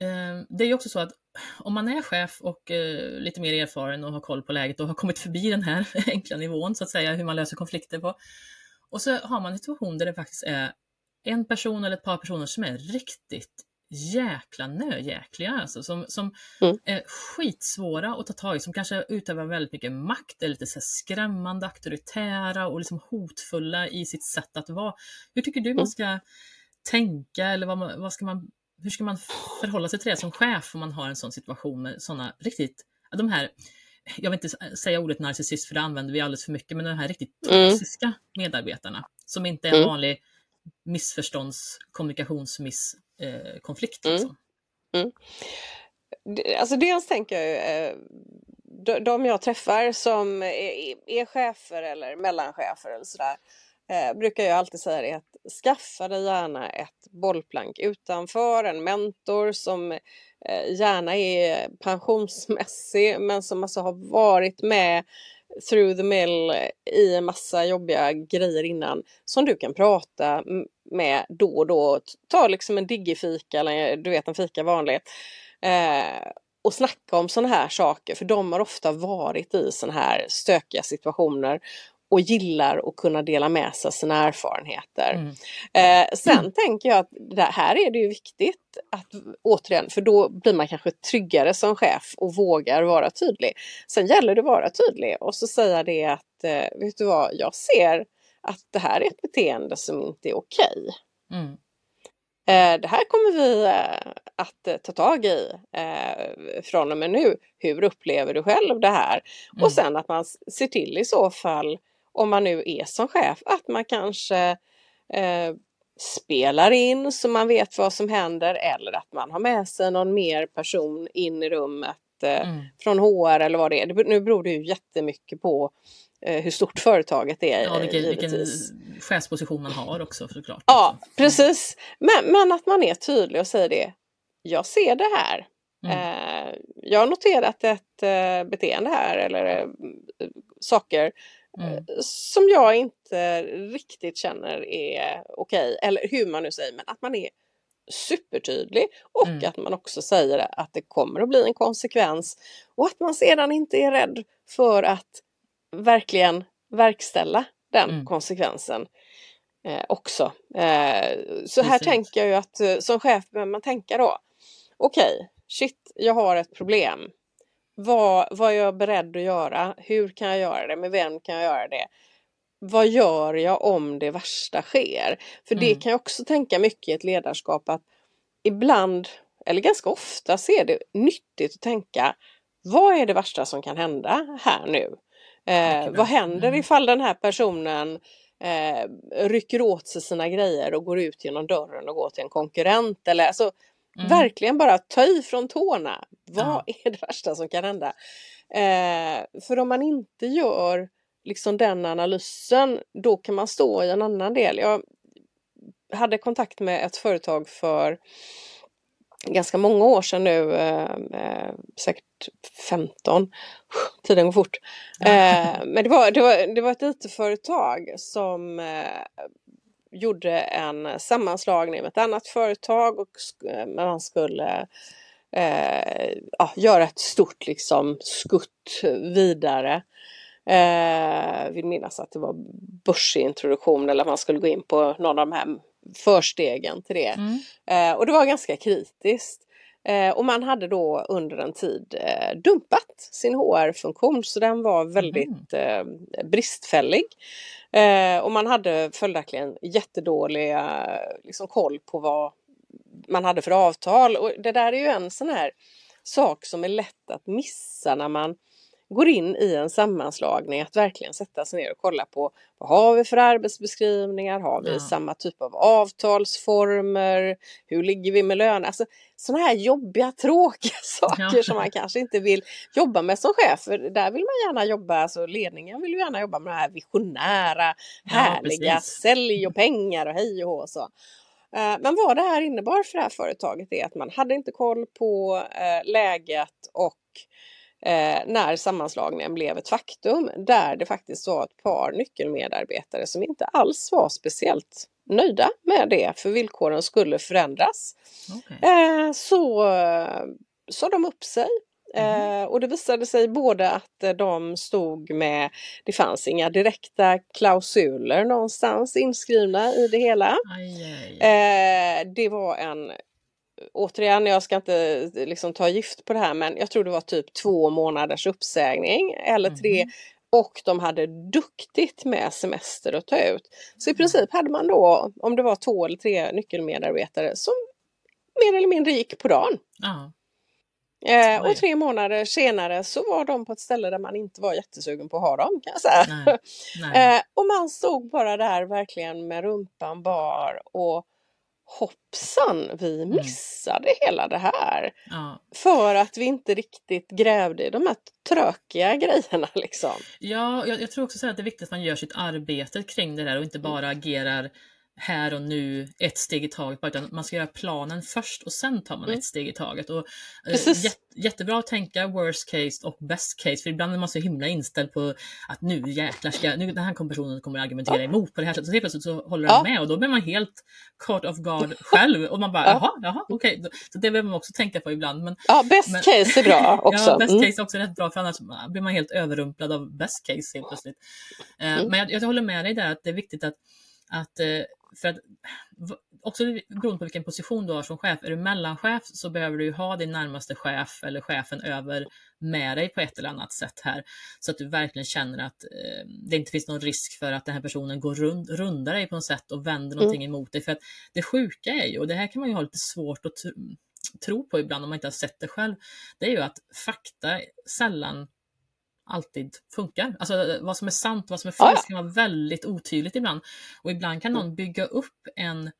eh, det är ju också så att om man är chef och eh, lite mer erfaren och har koll på läget och har kommit förbi den här enkla nivån så att säga, hur man löser konflikter på. Och så har man en situation där det faktiskt är en person eller ett par personer som är riktigt jäkla nöjäkliga, alltså, som, som mm. är skitsvåra att ta tag i, som kanske utövar väldigt mycket makt, är lite så skrämmande, auktoritära och liksom hotfulla i sitt sätt att vara. Hur tycker du man mm. ska tänka eller vad, man, vad ska man, hur ska man förhålla sig till det som chef om man har en sån situation med sådana riktigt, de här, jag vill inte säga ordet narcissist för det använder vi alldeles för mycket, men de här riktigt mm. toxiska mm. medarbetarna som inte är en mm. vanlig missförstånds kommunikationsmisskonflikt. Eh, liksom. mm. Alltså dels tänker jag eh, de jag träffar som är, är chefer eller mellanchefer eller sådär eh, brukar jag alltid säga det att skaffa dig gärna ett bollplank utanför, en mentor som eh, gärna är pensionsmässig men som alltså har varit med through the mill i en massa jobbiga grejer innan som du kan prata med då och då. Ta liksom en diggifika eller du vet en fika vanligt. Eh, och snacka om sådana här saker för de har ofta varit i sådana här stökiga situationer och gillar att kunna dela med sig av sina erfarenheter. Mm. Eh, sen mm. tänker jag att det här är det ju viktigt att återigen, för då blir man kanske tryggare som chef och vågar vara tydlig. Sen gäller det att vara tydlig och så säga det att eh, vet du vad, jag ser att det här är ett beteende som inte är okej. Mm. Eh, det här kommer vi eh, att eh, ta tag i från och med nu. Hur upplever du själv det här? Mm. Och sen att man ser till i så fall, om man nu är som chef, att man kanske eh, spelar in så man vet vad som händer eller att man har med sig någon mer person in i rummet eh, mm. från HR eller vad det är. Nu beror det ju jättemycket på Eh, hur stort företaget är. Ja, vilken, vilken chefsposition man har också såklart. Ja, precis. Men, men att man är tydlig och säger det. Jag ser det här. Mm. Eh, jag har noterat ett eh, beteende här eller saker mm. som jag inte riktigt känner är okej. Okay, eller hur man nu säger, men att man är supertydlig och mm. att man också säger att det kommer att bli en konsekvens och att man sedan inte är rädd för att verkligen verkställa den mm. konsekvensen eh, också. Eh, så här Precis. tänker jag ju att eh, som chef behöver man tänka då. Okej, okay, shit, jag har ett problem. Vad, vad är jag beredd att göra? Hur kan jag göra det? Med vem kan jag göra det? Vad gör jag om det värsta sker? För mm. det kan jag också tänka mycket i ett ledarskap att ibland, eller ganska ofta, så är det nyttigt att tänka vad är det värsta som kan hända här nu? Eh, vad händer mm. ifall den här personen eh, rycker åt sig sina grejer och går ut genom dörren och går till en konkurrent eller alltså mm. verkligen bara ta i från tårna. Vad ja. är det värsta som kan hända? Eh, för om man inte gör liksom den analysen då kan man stå i en annan del. Jag hade kontakt med ett företag för ganska många år sedan nu, eh, eh säkert 15, tiden går fort. Eh, men det var, det, var, det var ett IT-företag som eh, gjorde en sammanslagning med ett annat företag och eh, man skulle eh, ja, göra ett stort liksom, skutt vidare. Eh, vill minnas att det var börsintroduktion eller man skulle gå in på någon av de här förstegen till det. Mm. Eh, och det var ganska kritiskt. Eh, och man hade då under en tid eh, dumpat sin HR-funktion så den var väldigt mm. bristfällig. Eh, och man hade följaktligen jättedålig eh, liksom, koll på vad man hade för avtal. Och det där är ju en sån här sak som är lätt att missa när man går in i en sammanslagning att verkligen sätta sig ner och kolla på vad har vi för arbetsbeskrivningar, har vi ja. samma typ av avtalsformer, hur ligger vi med löner, alltså sådana här jobbiga tråkiga saker ja. som man kanske inte vill jobba med som chef, för där vill man gärna jobba, alltså ledningen vill ju gärna jobba med det här visionära, härliga, ja, sälj och pengar och hej och hå och så. Eh, men vad det här innebar för det här företaget är att man hade inte koll på eh, läget och eh, när sammanslagningen blev ett faktum där det faktiskt var ett par nyckelmedarbetare som inte alls var speciellt nöjda med det för villkoren skulle förändras. Okay. Eh, så sa de upp sig Mm. Eh, och det visade sig både att de stod med, det fanns inga direkta klausuler någonstans inskrivna i det hela. Aj, aj. Eh, det var en återigen, jag ska inte liksom ta gift på det här men jag tror det var typ två månaders uppsägning eller tre mm. och de hade duktigt med semester att ta ut. Så i mm. princip hade man då, om det var två eller tre nyckelmedarbetare som mer eller mindre gick på dagen. Mm. Eh, och tre månader senare så var de på ett ställe där man inte var jättesugen på att ha dem kan jag säga. Nej. Nej. eh, och man stod bara där verkligen med rumpan bar och hoppsan, vi mm. missade mm. hela det här. Ja. För att vi inte riktigt grävde i de här trökiga grejerna. Liksom. Ja, jag, jag tror också att det är viktigt att man gör sitt arbete kring det där och inte bara agerar här och nu, ett steg i taget, utan man ska göra planen först och sen tar man Mm. ett steg i taget. Och, eh, Precis. jät, jättebra att tänka worst case och best case, för ibland är man så himla inställd på att nu jäklar ska, nu den här personen kommer argumentera Ja. emot på det här sättet, och helt plötsligt så håller Ja. den med och då blir man helt caught off guard själv och man bara Ja. jaha, jaha, okej. Så det behöver man också tänka på ibland. Men, Ja, best Men- case är bra också. Ja, best Mm. case är också rätt bra för annars blir man helt överrumplad av best case helt plötsligt. Eh, Mm. Men jag, jag håller med dig där att det är viktigt att, att eh, för att också beroende på vilken position du har som chef. Är du mellanchef så behöver du ha din närmaste chef eller chefen över med dig på ett eller annat sätt här. Så att du verkligen känner att eh, det inte finns någon risk för att den här personen går rund, rundar dig på något sätt och vänder någonting emot dig. För att det sjuka är ju, och det här kan man ju ha lite svårt att tr- tro på ibland om man inte har sett det själv, det är ju att fakta sällan alltid funkar. Alltså vad som är sant, vad som är falskt kan vara väldigt otydligt ibland. Och ibland kan någon bygga upp en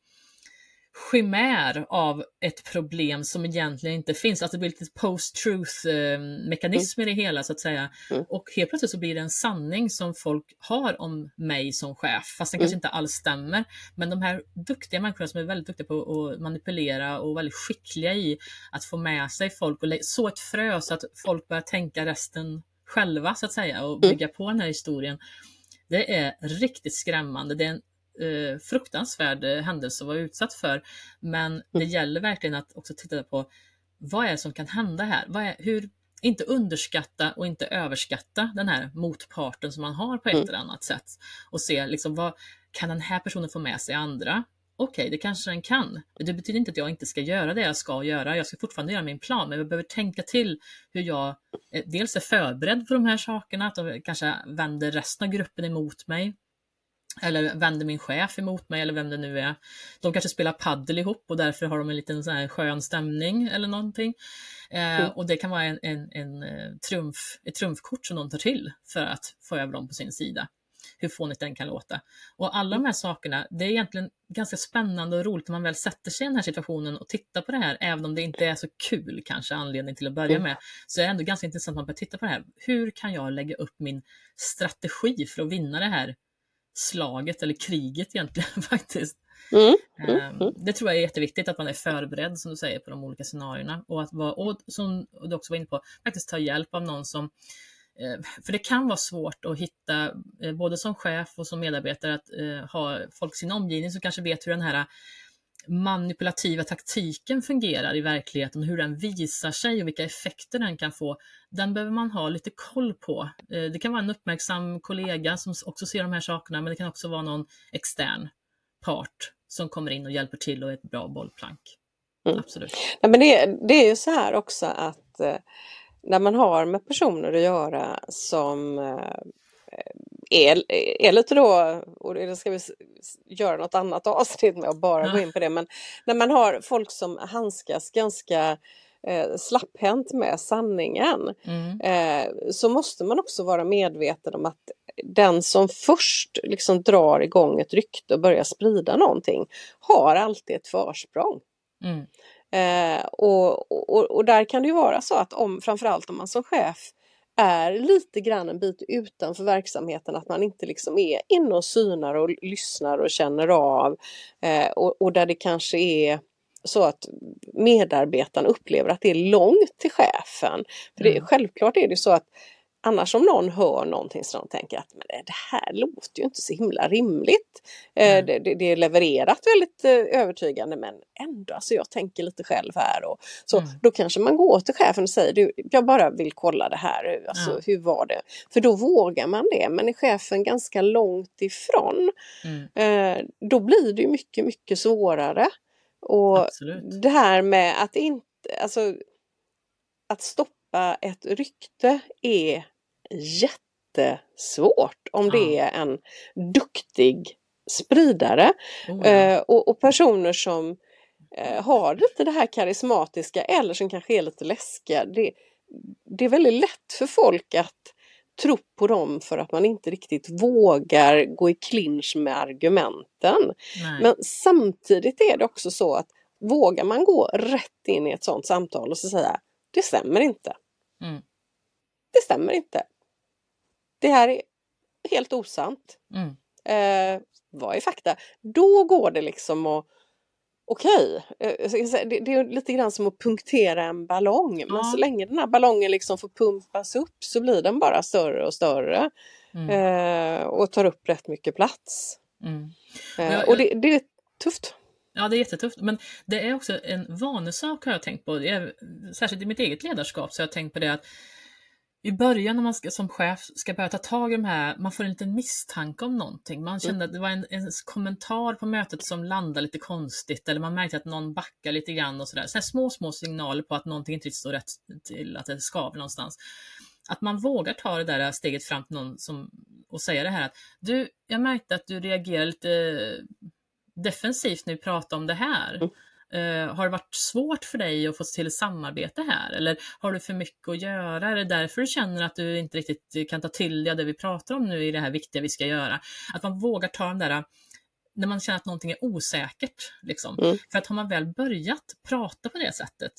chimär av ett problem som egentligen inte finns. Alltså det blir lite post-truth eh, mekanism i det hela så att säga. Mm. Och helt plötsligt så blir det en sanning som folk har om mig som chef, fast den Mm. kanske inte alls stämmer. Men de här duktiga människorna som är väldigt duktiga på att manipulera och väldigt skickliga i att få med sig folk och så ett frö så att folk börjar tänka resten själva så att säga och Mm. bygga på den här historien. Det är riktigt skrämmande. Det är en eh, fruktansvärd eh, händelse att vara utsatt för. Men det Mm. gäller verkligen att också titta på vad är det som kan hända här? Vad är, hur, inte underskatta och inte överskatta den här motparten som man har på ett Mm. eller annat sätt. Och se liksom vad kan den här personen få med sig andra? Okej, det kanske den kan. Det betyder inte att jag inte ska göra det jag ska göra. Jag ska fortfarande göra min plan, men jag behöver tänka till hur jag eh, dels är förberedd på de här sakerna, att de kanske vänder resten av gruppen emot mig. Eller vänder min chef emot mig eller vem det nu är. De kanske spelar paddel ihop och därför har de en liten sån skön stämning eller någonting. Eh, Mm. och det kan vara en, en, en eh, trumf, ett trumfkort som de tar till för att få över dem på sin sida. Hur fånigt den kan låta. Och alla de här sakerna, det är egentligen ganska spännande och roligt när man väl sätter sig i den här situationen och tittar på det här, även om det inte är så kul kanske anledning till att börja Mm. med, så är det ändå ganska intressant att man börjar titta på det här. Hur kan jag lägga upp min strategi för att vinna det här slaget eller kriget egentligen faktiskt. Mm. Ehm, Det tror jag är jätteviktigt att man är förberedd som du säger på de olika scenarierna och att vara, och som du också var inne på, faktiskt ta hjälp av någon som för det kan vara svårt att hitta, eh, både som chef och som medarbetare, att eh, ha folk i sin omgivning som kanske vet hur den här manipulativa taktiken fungerar i verkligheten, hur den visar sig och vilka effekter den kan få. Den behöver man ha lite koll på. Eh, Det kan vara en uppmärksam kollega som också ser de här sakerna, men det kan också vara någon extern part som kommer in och hjälper till och är ett bra bollplank. Mm. Absolut. Nej, men det, det är ju så här också att eh, när man har med personer att göra som eh, är, är lite då, och det ska vi göra något annat avsnitt med och bara gå in på det, men när man har folk som handskas ganska eh, slapphänt med sanningen Mm. eh, så måste man också vara medveten om att den som först liksom drar igång ett rykte och börjar sprida någonting har alltid ett försprång. Mm. Eh, och, och, och där kan det ju vara så att om, framförallt om man som chef är lite grann en bit utanför verksamheten, att man inte liksom är inne och synar och lyssnar och känner av eh, och, och där det kanske är så att medarbetaren upplever att det är långt till chefen. För det, Mm. självklart är det så att annars om någon hör någonting så de tänker att men det här låter ju inte så himla rimligt. Eh, Nej. det, det, det är levererat väldigt eh, övertygande men ändå, alltså jag tänker lite själv här. Och, så Mm. Då kanske man går till chefen och säger du, jag bara vill kolla det här, alltså, Ja. hur var det? För då vågar man det, men är chefen ganska långt ifrån Mm. eh, då blir det mycket, mycket svårare. Och Absolut. det här med att inte, alltså att stoppa ett rykte är jättesvårt om det är en duktig spridare Oh, ja. eh, och, och personer som eh, har lite det här karismatiska eller som kanske är lite läskiga. Det, det är väldigt lätt för folk att tro på dem för att man inte riktigt vågar gå i clinch med argumenten. Nej. Men samtidigt är det också så att vågar man gå rätt in i ett sådant samtal och så säga det stämmer inte. Mm. Det stämmer inte. Det här är helt osant. Mm. Eh, vad är fakta? Då går det liksom att Okej, okay. det, det, är lite grann som att punktera en ballong. Men ja. så länge den här ballongen liksom får pumpas upp så blir den bara större och större. Mm. Eh, och tar upp rätt mycket plats. Mm. Eh, och det, det, är tufft. Ja, det är jättetufft. Men det är också en vanesak har jag tänkt på. Är, särskilt i mitt eget ledarskap så har jag tänkt på det att i början när man ska, som chef ska börja ta tag i de här, man får en liten misstanke om någonting. Man kände mm. att det var en, en, kommentar på mötet som landade lite konstigt eller man märkte att någon backar lite grann och sådär. Så små, små signaler på att någonting inte står rätt till, att det skaver någonstans. Att man vågar ta det där steget fram till någon som, och säga det här att du, jag märkte att du reagerar lite defensivt när vi pratar om det här. Uh, har det varit svårt för dig att få till samarbete här? Eller har du för mycket att göra? Är det därför du känner att du inte riktigt kan ta till dig det vi pratar om nu i det här viktiga vi ska göra? Att man vågar ta den där när man känner att någonting är osäkert. Liksom. Mm. För att har man väl börjat prata på det sättet,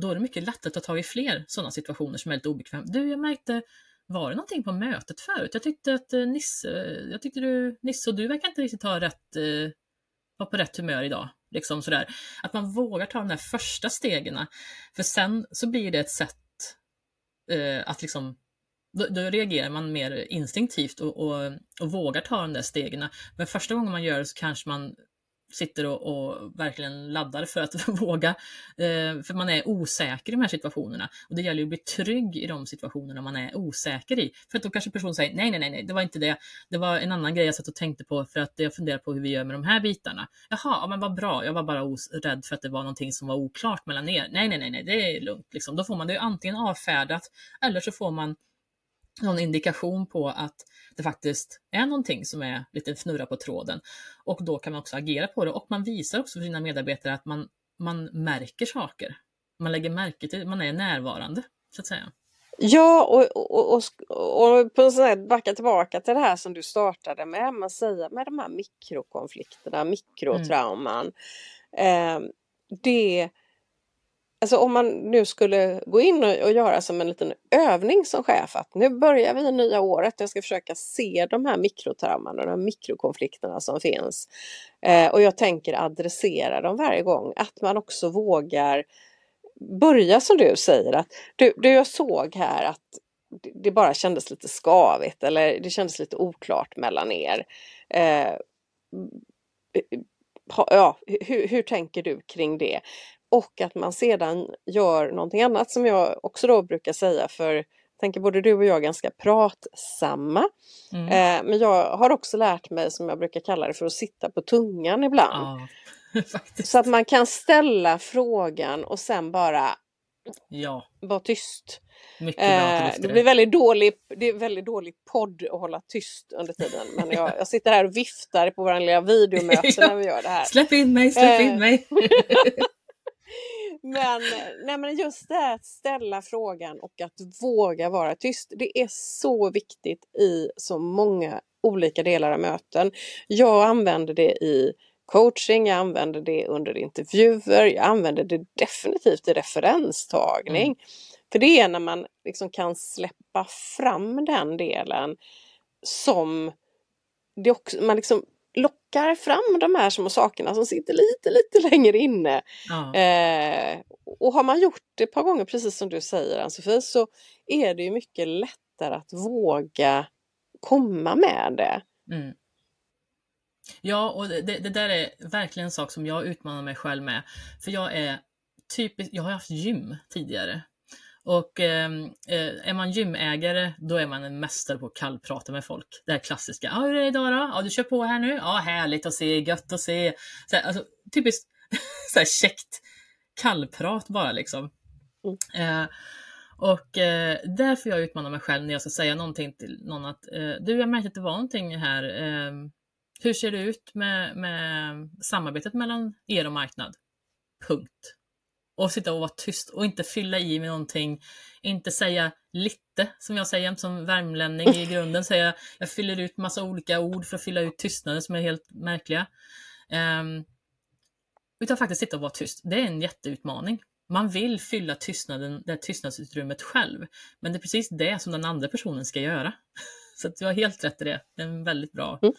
då är det mycket lättare att ta tag i fler sådana situationer som är lite obekväma. Du, jag märkte, var det någonting på mötet förut? Jag tyckte att eh, Nisse, jag tyckte du, Nisse och du verkar inte riktigt ha rätt eh, var på rätt humör idag. Liksom sådär. Att man vågar ta de där första stegen. För sen så blir det ett sätt eh, att liksom då, då, reagerar man mer instinktivt och, och, och, vågar ta de där stegen. Men första gången man gör det så kanske man sitter och, och, verkligen laddar för att våga. Eh, för man är osäker i de här situationerna. Och det gäller ju att bli trygg i de situationerna man är osäker i. För att då kanske personen säger nej, nej, nej, nej, det var inte det. Det var en annan grej jag satt och tänkte på för att jag funderar på hur vi gör med de här bitarna. Jaha, ja, men vad bra. Jag var bara rädd för att det var någonting som var oklart mellan er. Nej, nej, nej, nej, det är lugnt. Liksom. Då får man det antingen avfärdat eller så får man någon indikation på att det faktiskt är någonting som är lite fnurra på tråden. Och då kan man också agera på det och man visar också för sina medarbetare att man, man märker saker. Man lägger märke till, man är närvarande så att säga. Ja, och, och, och, och på sätt backa tillbaka till det här som du startade med, man säger med de här mikrokonflikterna, mikrotrauman. Mm. Eh, det Alltså om man nu skulle gå in och, och, göra som en liten övning som chef att nu börjar vi nya året, jag ska försöka se de här mikrotrauman och de mikrokonflikterna som finns. Eh, och jag tänker adressera dem varje gång, att man också vågar börja som du säger att du, du jag såg här att det bara kändes lite skavigt eller det kändes lite oklart mellan er. Eh, ja, hur, hur tänker du kring det? Och att man sedan gör någonting annat som jag också då brukar säga för tänker både du och jag är ganska pratsamma. Mm. Eh, men jag har också lärt mig som jag brukar kalla det för att sitta på tungan ibland. Ja, Så att man kan ställa frågan och sen bara ja. vara tyst. Eh, det blir väldigt dålig, det är väldigt dålig podd att hålla tyst under tiden. Men jag, jag sitter här och viftar på våra lilla videomöte ja. när vi gör det här. Släpp in mig, släpp in eh. mig! Men, nej men just det här att ställa frågan och att våga vara tyst. Det är så viktigt i så många olika delar av möten. Jag använder det i coaching, jag använder det under intervjuer, jag använder det definitivt i referenstagning. Mm. För det är när man liksom kan släppa fram den delen som det också, man liksom lockar fram de här små sakerna som sitter lite, lite längre inne. Ja. Eh, och har man gjort det ett par gånger, precis som du säger Ann-Sofie, så är det ju mycket lättare att våga komma med det. Mm. Ja, och det, det, där är verkligen en sak som jag utmanar mig själv med. För jag är typiskt, jag har haft gym tidigare och ehm, eh, är man gymägare, då är man en mästare på att kallprata med folk. Det här klassiska. Ja, hur är det idag då? Ja, du kör på här nu? Ja, härligt att se, gött att se. Så här, alltså, typiskt så här käckt kallprat bara liksom. Mm. Eh, och eh, därför jag utmanar mig själv när jag ska säga någonting till någon att eh, du, jag märkte att det var någonting här. Eh, hur ser det ut med, med samarbetet mellan er och marknad? Punkt och sitta och vara tyst och inte fylla i med någonting. Inte säga lite som jag säger som värmlänning i grunden. Säga, jag fyller ut massa olika ord för att fylla ut tystnaden som är helt märkliga. Um, utan faktiskt sitta och vara tyst. Det är en jätteutmaning. Man vill fylla tystnaden, det tystnadsutrymmet själv. Men det är precis det som den andra personen ska göra. Så du har helt rätt i det. Det är en väldigt bra, mm.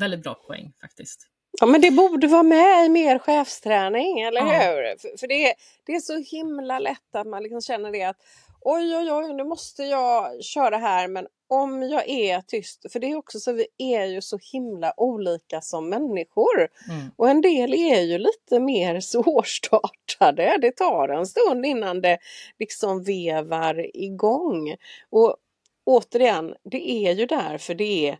väldigt bra poäng faktiskt. Ja men det borde vara med i mer chefsträning, eller ja. hur? För, för, det, är, det är så himla lätt att man liksom känner det att oj oj oj nu måste jag köra här men om jag är tyst, för det är också så vi är ju så himla olika som människor. Mm. Och en del är ju lite mer svårstartade. Det tar en stund innan det liksom vevar igång. Och återigen, det är ju därför det är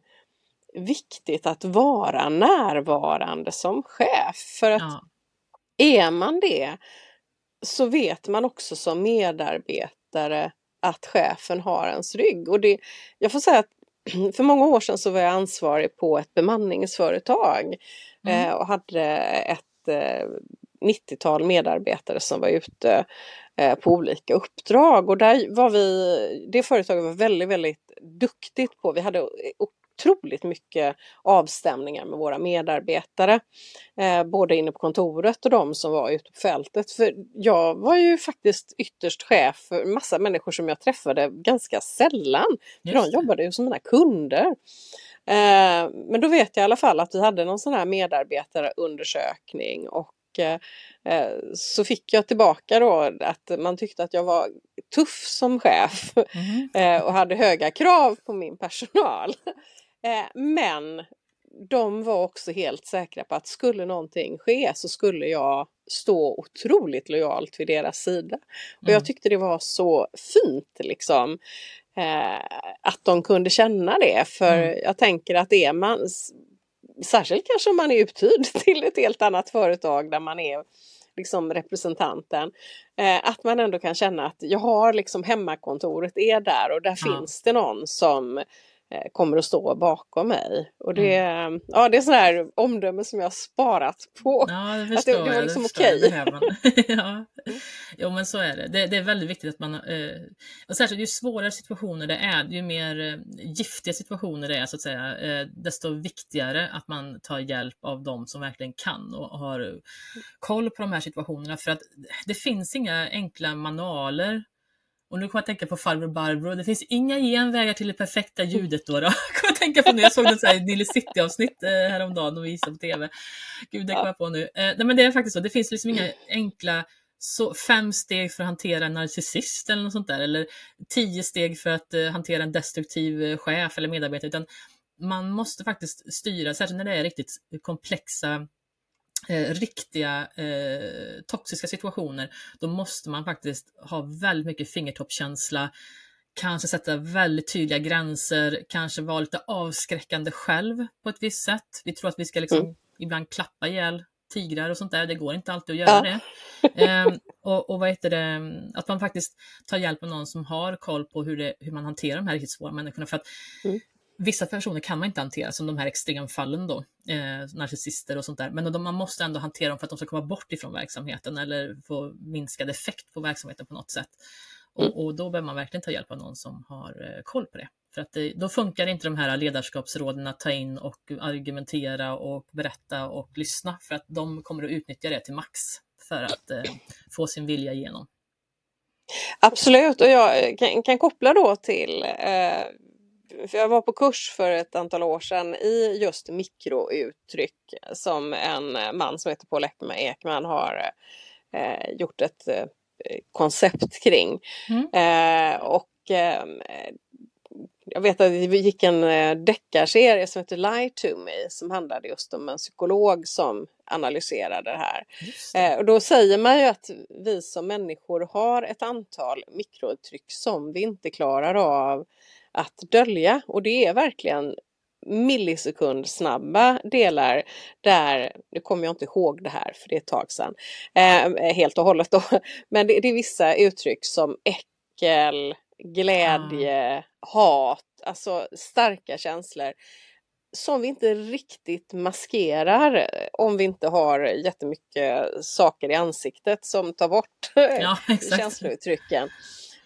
viktigt att vara närvarande som chef. För att ja. är man det så vet man också som medarbetare att chefen har ens rygg. Och det, jag får säga att för många år sedan så var jag ansvarig på ett bemanningsföretag mm. eh, och hade ett eh, 90-tal medarbetare som var ute eh, på olika uppdrag och där var vi, det företaget var väldigt, väldigt duktigt på, vi hade otroligt mycket avstämningar med våra medarbetare. Eh, både inne på kontoret och de som var ute på fältet. För jag var ju faktiskt ytterst chef för massa människor som jag träffade ganska sällan. För de jobbade ju som mina kunder. Eh, men då vet jag i alla fall att vi hade någon sån här medarbetarundersökning och eh, så fick jag tillbaka då att man tyckte att jag var tuff som chef mm. och hade höga krav på min personal. Eh, men de var också helt säkra på att skulle någonting ske så skulle jag stå otroligt lojalt vid deras sida. Och jag mm. tyckte det var så fint liksom eh, att de kunde känna det. För mm. jag tänker att är man, särskilt kanske om man är uthyrd till ett helt annat företag där man är liksom representanten. Eh, att man ändå kan känna att jag har liksom hemmakontoret är där och där ja. finns det någon som kommer att stå bakom mig. Och det, mm. ja, det är sådana här omdömen som jag har sparat på. Ja, det förstår att det, det var liksom okej. Okay. ja. Jo men så är det. det. det. är väldigt viktigt att man, eh, och särskilt ju svårare situationer det är, ju mer eh, giftiga situationer det är så att säga, eh, desto viktigare att man tar hjälp av de som verkligen kan och har koll på de här situationerna. För att det finns inga enkla manualer och nu kommer jag att tänka på farbror Barbro. Det finns inga genvägar till det perfekta ljudet då. då. Jag kommer att tänka på när jag såg något Nile City-avsnitt eh, häromdagen och visade på TV. Gud, det kommer jag på nu. Eh, nej, men det är faktiskt så. Det finns liksom inga enkla så fem steg för att hantera en narcissist eller något sånt där. Eller tio steg för att eh, hantera en destruktiv chef eller medarbetare. Utan man måste faktiskt styra, särskilt när det är riktigt komplexa eh, riktiga eh, toxiska situationer, då måste man faktiskt ha väldigt mycket fingertoppkänsla, kanske sätta väldigt tydliga gränser, kanske vara lite avskräckande själv på ett visst sätt. Vi tror att vi ska liksom mm. ibland klappa ihjäl tigrar och sånt där, det går inte alltid att göra ja. det. Eh, och, och vad heter det, att man faktiskt tar hjälp av någon som har koll på hur, det, hur man hanterar de här riktigt svåra människorna. För att mm vissa personer kan man inte hantera, som de här extremfallen då, eh, narcissister och sånt där. Men de, man måste ändå hantera dem för att de ska komma bort ifrån verksamheten eller få minskad effekt på verksamheten på något sätt. Och, mm. och då behöver man verkligen ta hjälp av någon som har eh, koll på det. För att det, då funkar inte de här ledarskapsråden att ta in och argumentera och berätta och lyssna för att de kommer att utnyttja det till max för att eh, få sin vilja igenom. Absolut, och jag kan, kan koppla då till eh, för jag var på kurs för ett antal år sedan i just mikrouttryck som en man som heter Paul Ekman har eh, gjort ett eh, koncept kring. Mm. Eh, och eh, jag vet att det gick en eh, deckarserie som heter Lie to me som handlade just om en psykolog som analyserade det här. Det. Eh, och då säger man ju att vi som människor har ett antal mikrouttryck som vi inte klarar av att dölja och det är verkligen millisekund snabba delar där, nu kommer jag inte ihåg det här för det är ett tag sedan, eh, helt och hållet då, men det, det, är vissa uttryck som äckel, glädje, mm. hat, alltså starka känslor som vi inte riktigt maskerar om vi inte har jättemycket saker i ansiktet som tar bort ja, känslouttrycken.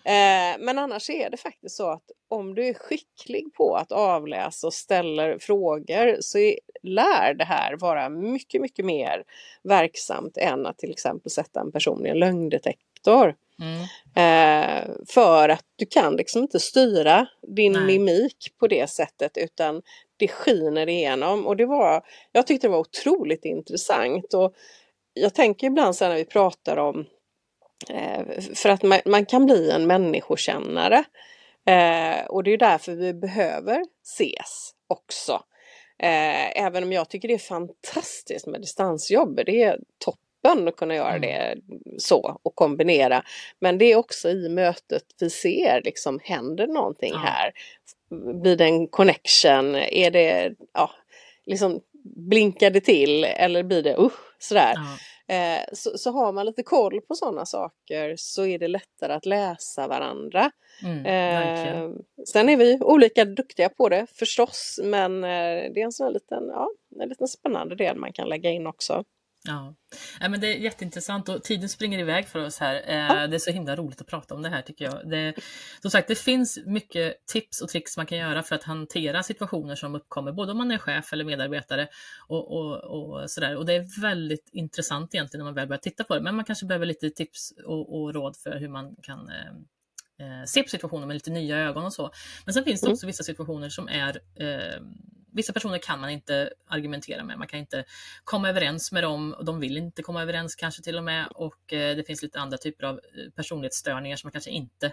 Eh, men annars är det faktiskt så att om du är skicklig på att avläsa och ställer frågor så är, lär det här vara mycket, mycket mer verksamt än att till exempel sätta en person i en lögndetektor. Mm. Eh, för att du kan liksom inte styra din Nej. mimik på det sättet utan det skiner igenom och det var, jag tyckte det var otroligt intressant och jag tänker ibland så när vi pratar om för att man, man, kan bli en människokännare eh, och det är därför vi behöver ses också. Eh, även om jag tycker det är fantastiskt med distansjobb, det är toppen att kunna göra mm. det så och kombinera. Men det är också i mötet vi ser liksom händer någonting ja. här blir det en connection? Är det, ja, liksom blinkar det till eller blir det uh, sådär. Ja. Eh, så, så har man lite koll på sådana saker så är det lättare att läsa varandra. Mm, eh, sen är vi olika duktiga på det förstås men eh, det är en sån liten, ja, en liten spännande del man kan lägga in också. Ja. ja, men det är jätteintressant och tiden springer iväg för oss här. Ja. Det är så himla roligt att prata om det här tycker jag. Det, som sagt, det finns mycket tips och tricks man kan göra för att hantera situationer som uppkommer, både om man är chef eller medarbetare och, och, och sådär. Och det är väldigt intressant egentligen när man väl börjar titta på det, men man kanske behöver lite tips och, och råd för hur man kan eh, eh se på situationen med lite nya ögon och så. Men sen finns det mm. också vissa situationer som är eh, vissa personer kan man inte argumentera med. Man kan inte komma överens med dem och de vill inte komma överens kanske till och med. Och eh, det finns lite andra typer av eh, personlighetsstörningar som man kanske inte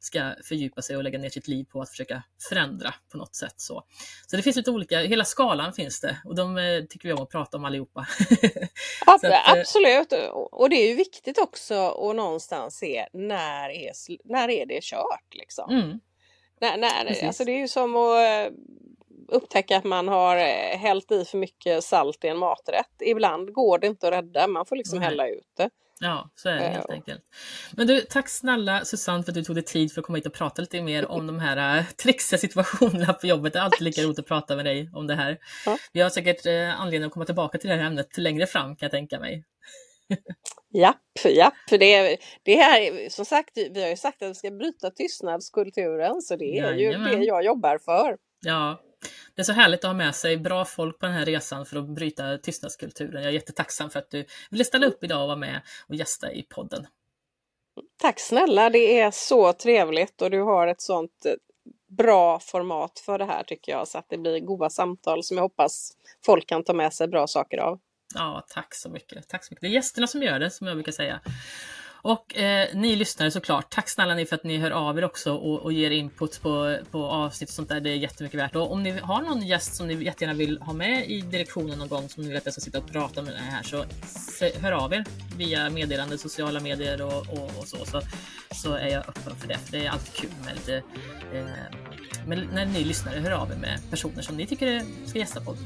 ska fördjupa sig och lägga ner sitt liv på att försöka förändra på något sätt. Så, så det finns lite olika, hela skalan finns det och de eh, tycker vi om att prata om allihopa. att, absolut, och det är ju viktigt också att någonstans se när är, när är det kört. Liksom. Mm. När, när, alltså det är ju som att upptäcka att man har eh, hällt i för mycket salt i en maträtt. Ibland går det inte att rädda, man får liksom Nej. hälla ut det. Ja, så är det helt enkelt. Men du, tack snälla Susanne för att du tog dig tid för att komma hit och prata lite mer om de här äh, trixiga situationerna på jobbet. Det är alltid lika roligt att prata med dig om det här. Ja. Vi har säkert äh, anledning att komma tillbaka till det här ämnet längre fram kan jag tänka mig. Japp, japp. Det, är, det här, som sagt, vi har ju sagt att vi ska bryta tystnadskulturen, så det är Jajamän. ju det jag jobbar för. Ja, det är så härligt att ha med sig bra folk på den här resan för att bryta tystnadskulturen. Jag är jättetacksam för att du ville ställa upp idag och vara med och gästa i podden. Tack snälla, det är så trevligt och du har ett sånt eh, bra format för det här tycker jag så att det blir goda samtal som jag hoppas folk kan ta med sig bra saker av. Ja, tack så mycket. Tack så mycket. Det är gästerna som gör det som jag brukar säga. Och eh, ni lyssnare såklart, tack snälla ni för att ni hör av er också och, och ger input på, på avsnitt och sånt där. Det är jättemycket värt. Och om ni har någon gäst som ni jättegärna vill ha med i direktionen någon gång som ni vill att jag ska sitta och prata med här så hör av er via meddelande, sociala medier och, och, och, så, så. Så är jag öppen för det. Det är alltid kul med lite eh, men när ni lyssnare hör av er med personer som ni tycker ska gästa podden.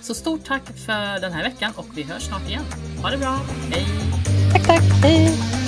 Så stort tack för den här veckan och vi hörs snart igen. Ha det bra. Hej! Tack, tack. Hej!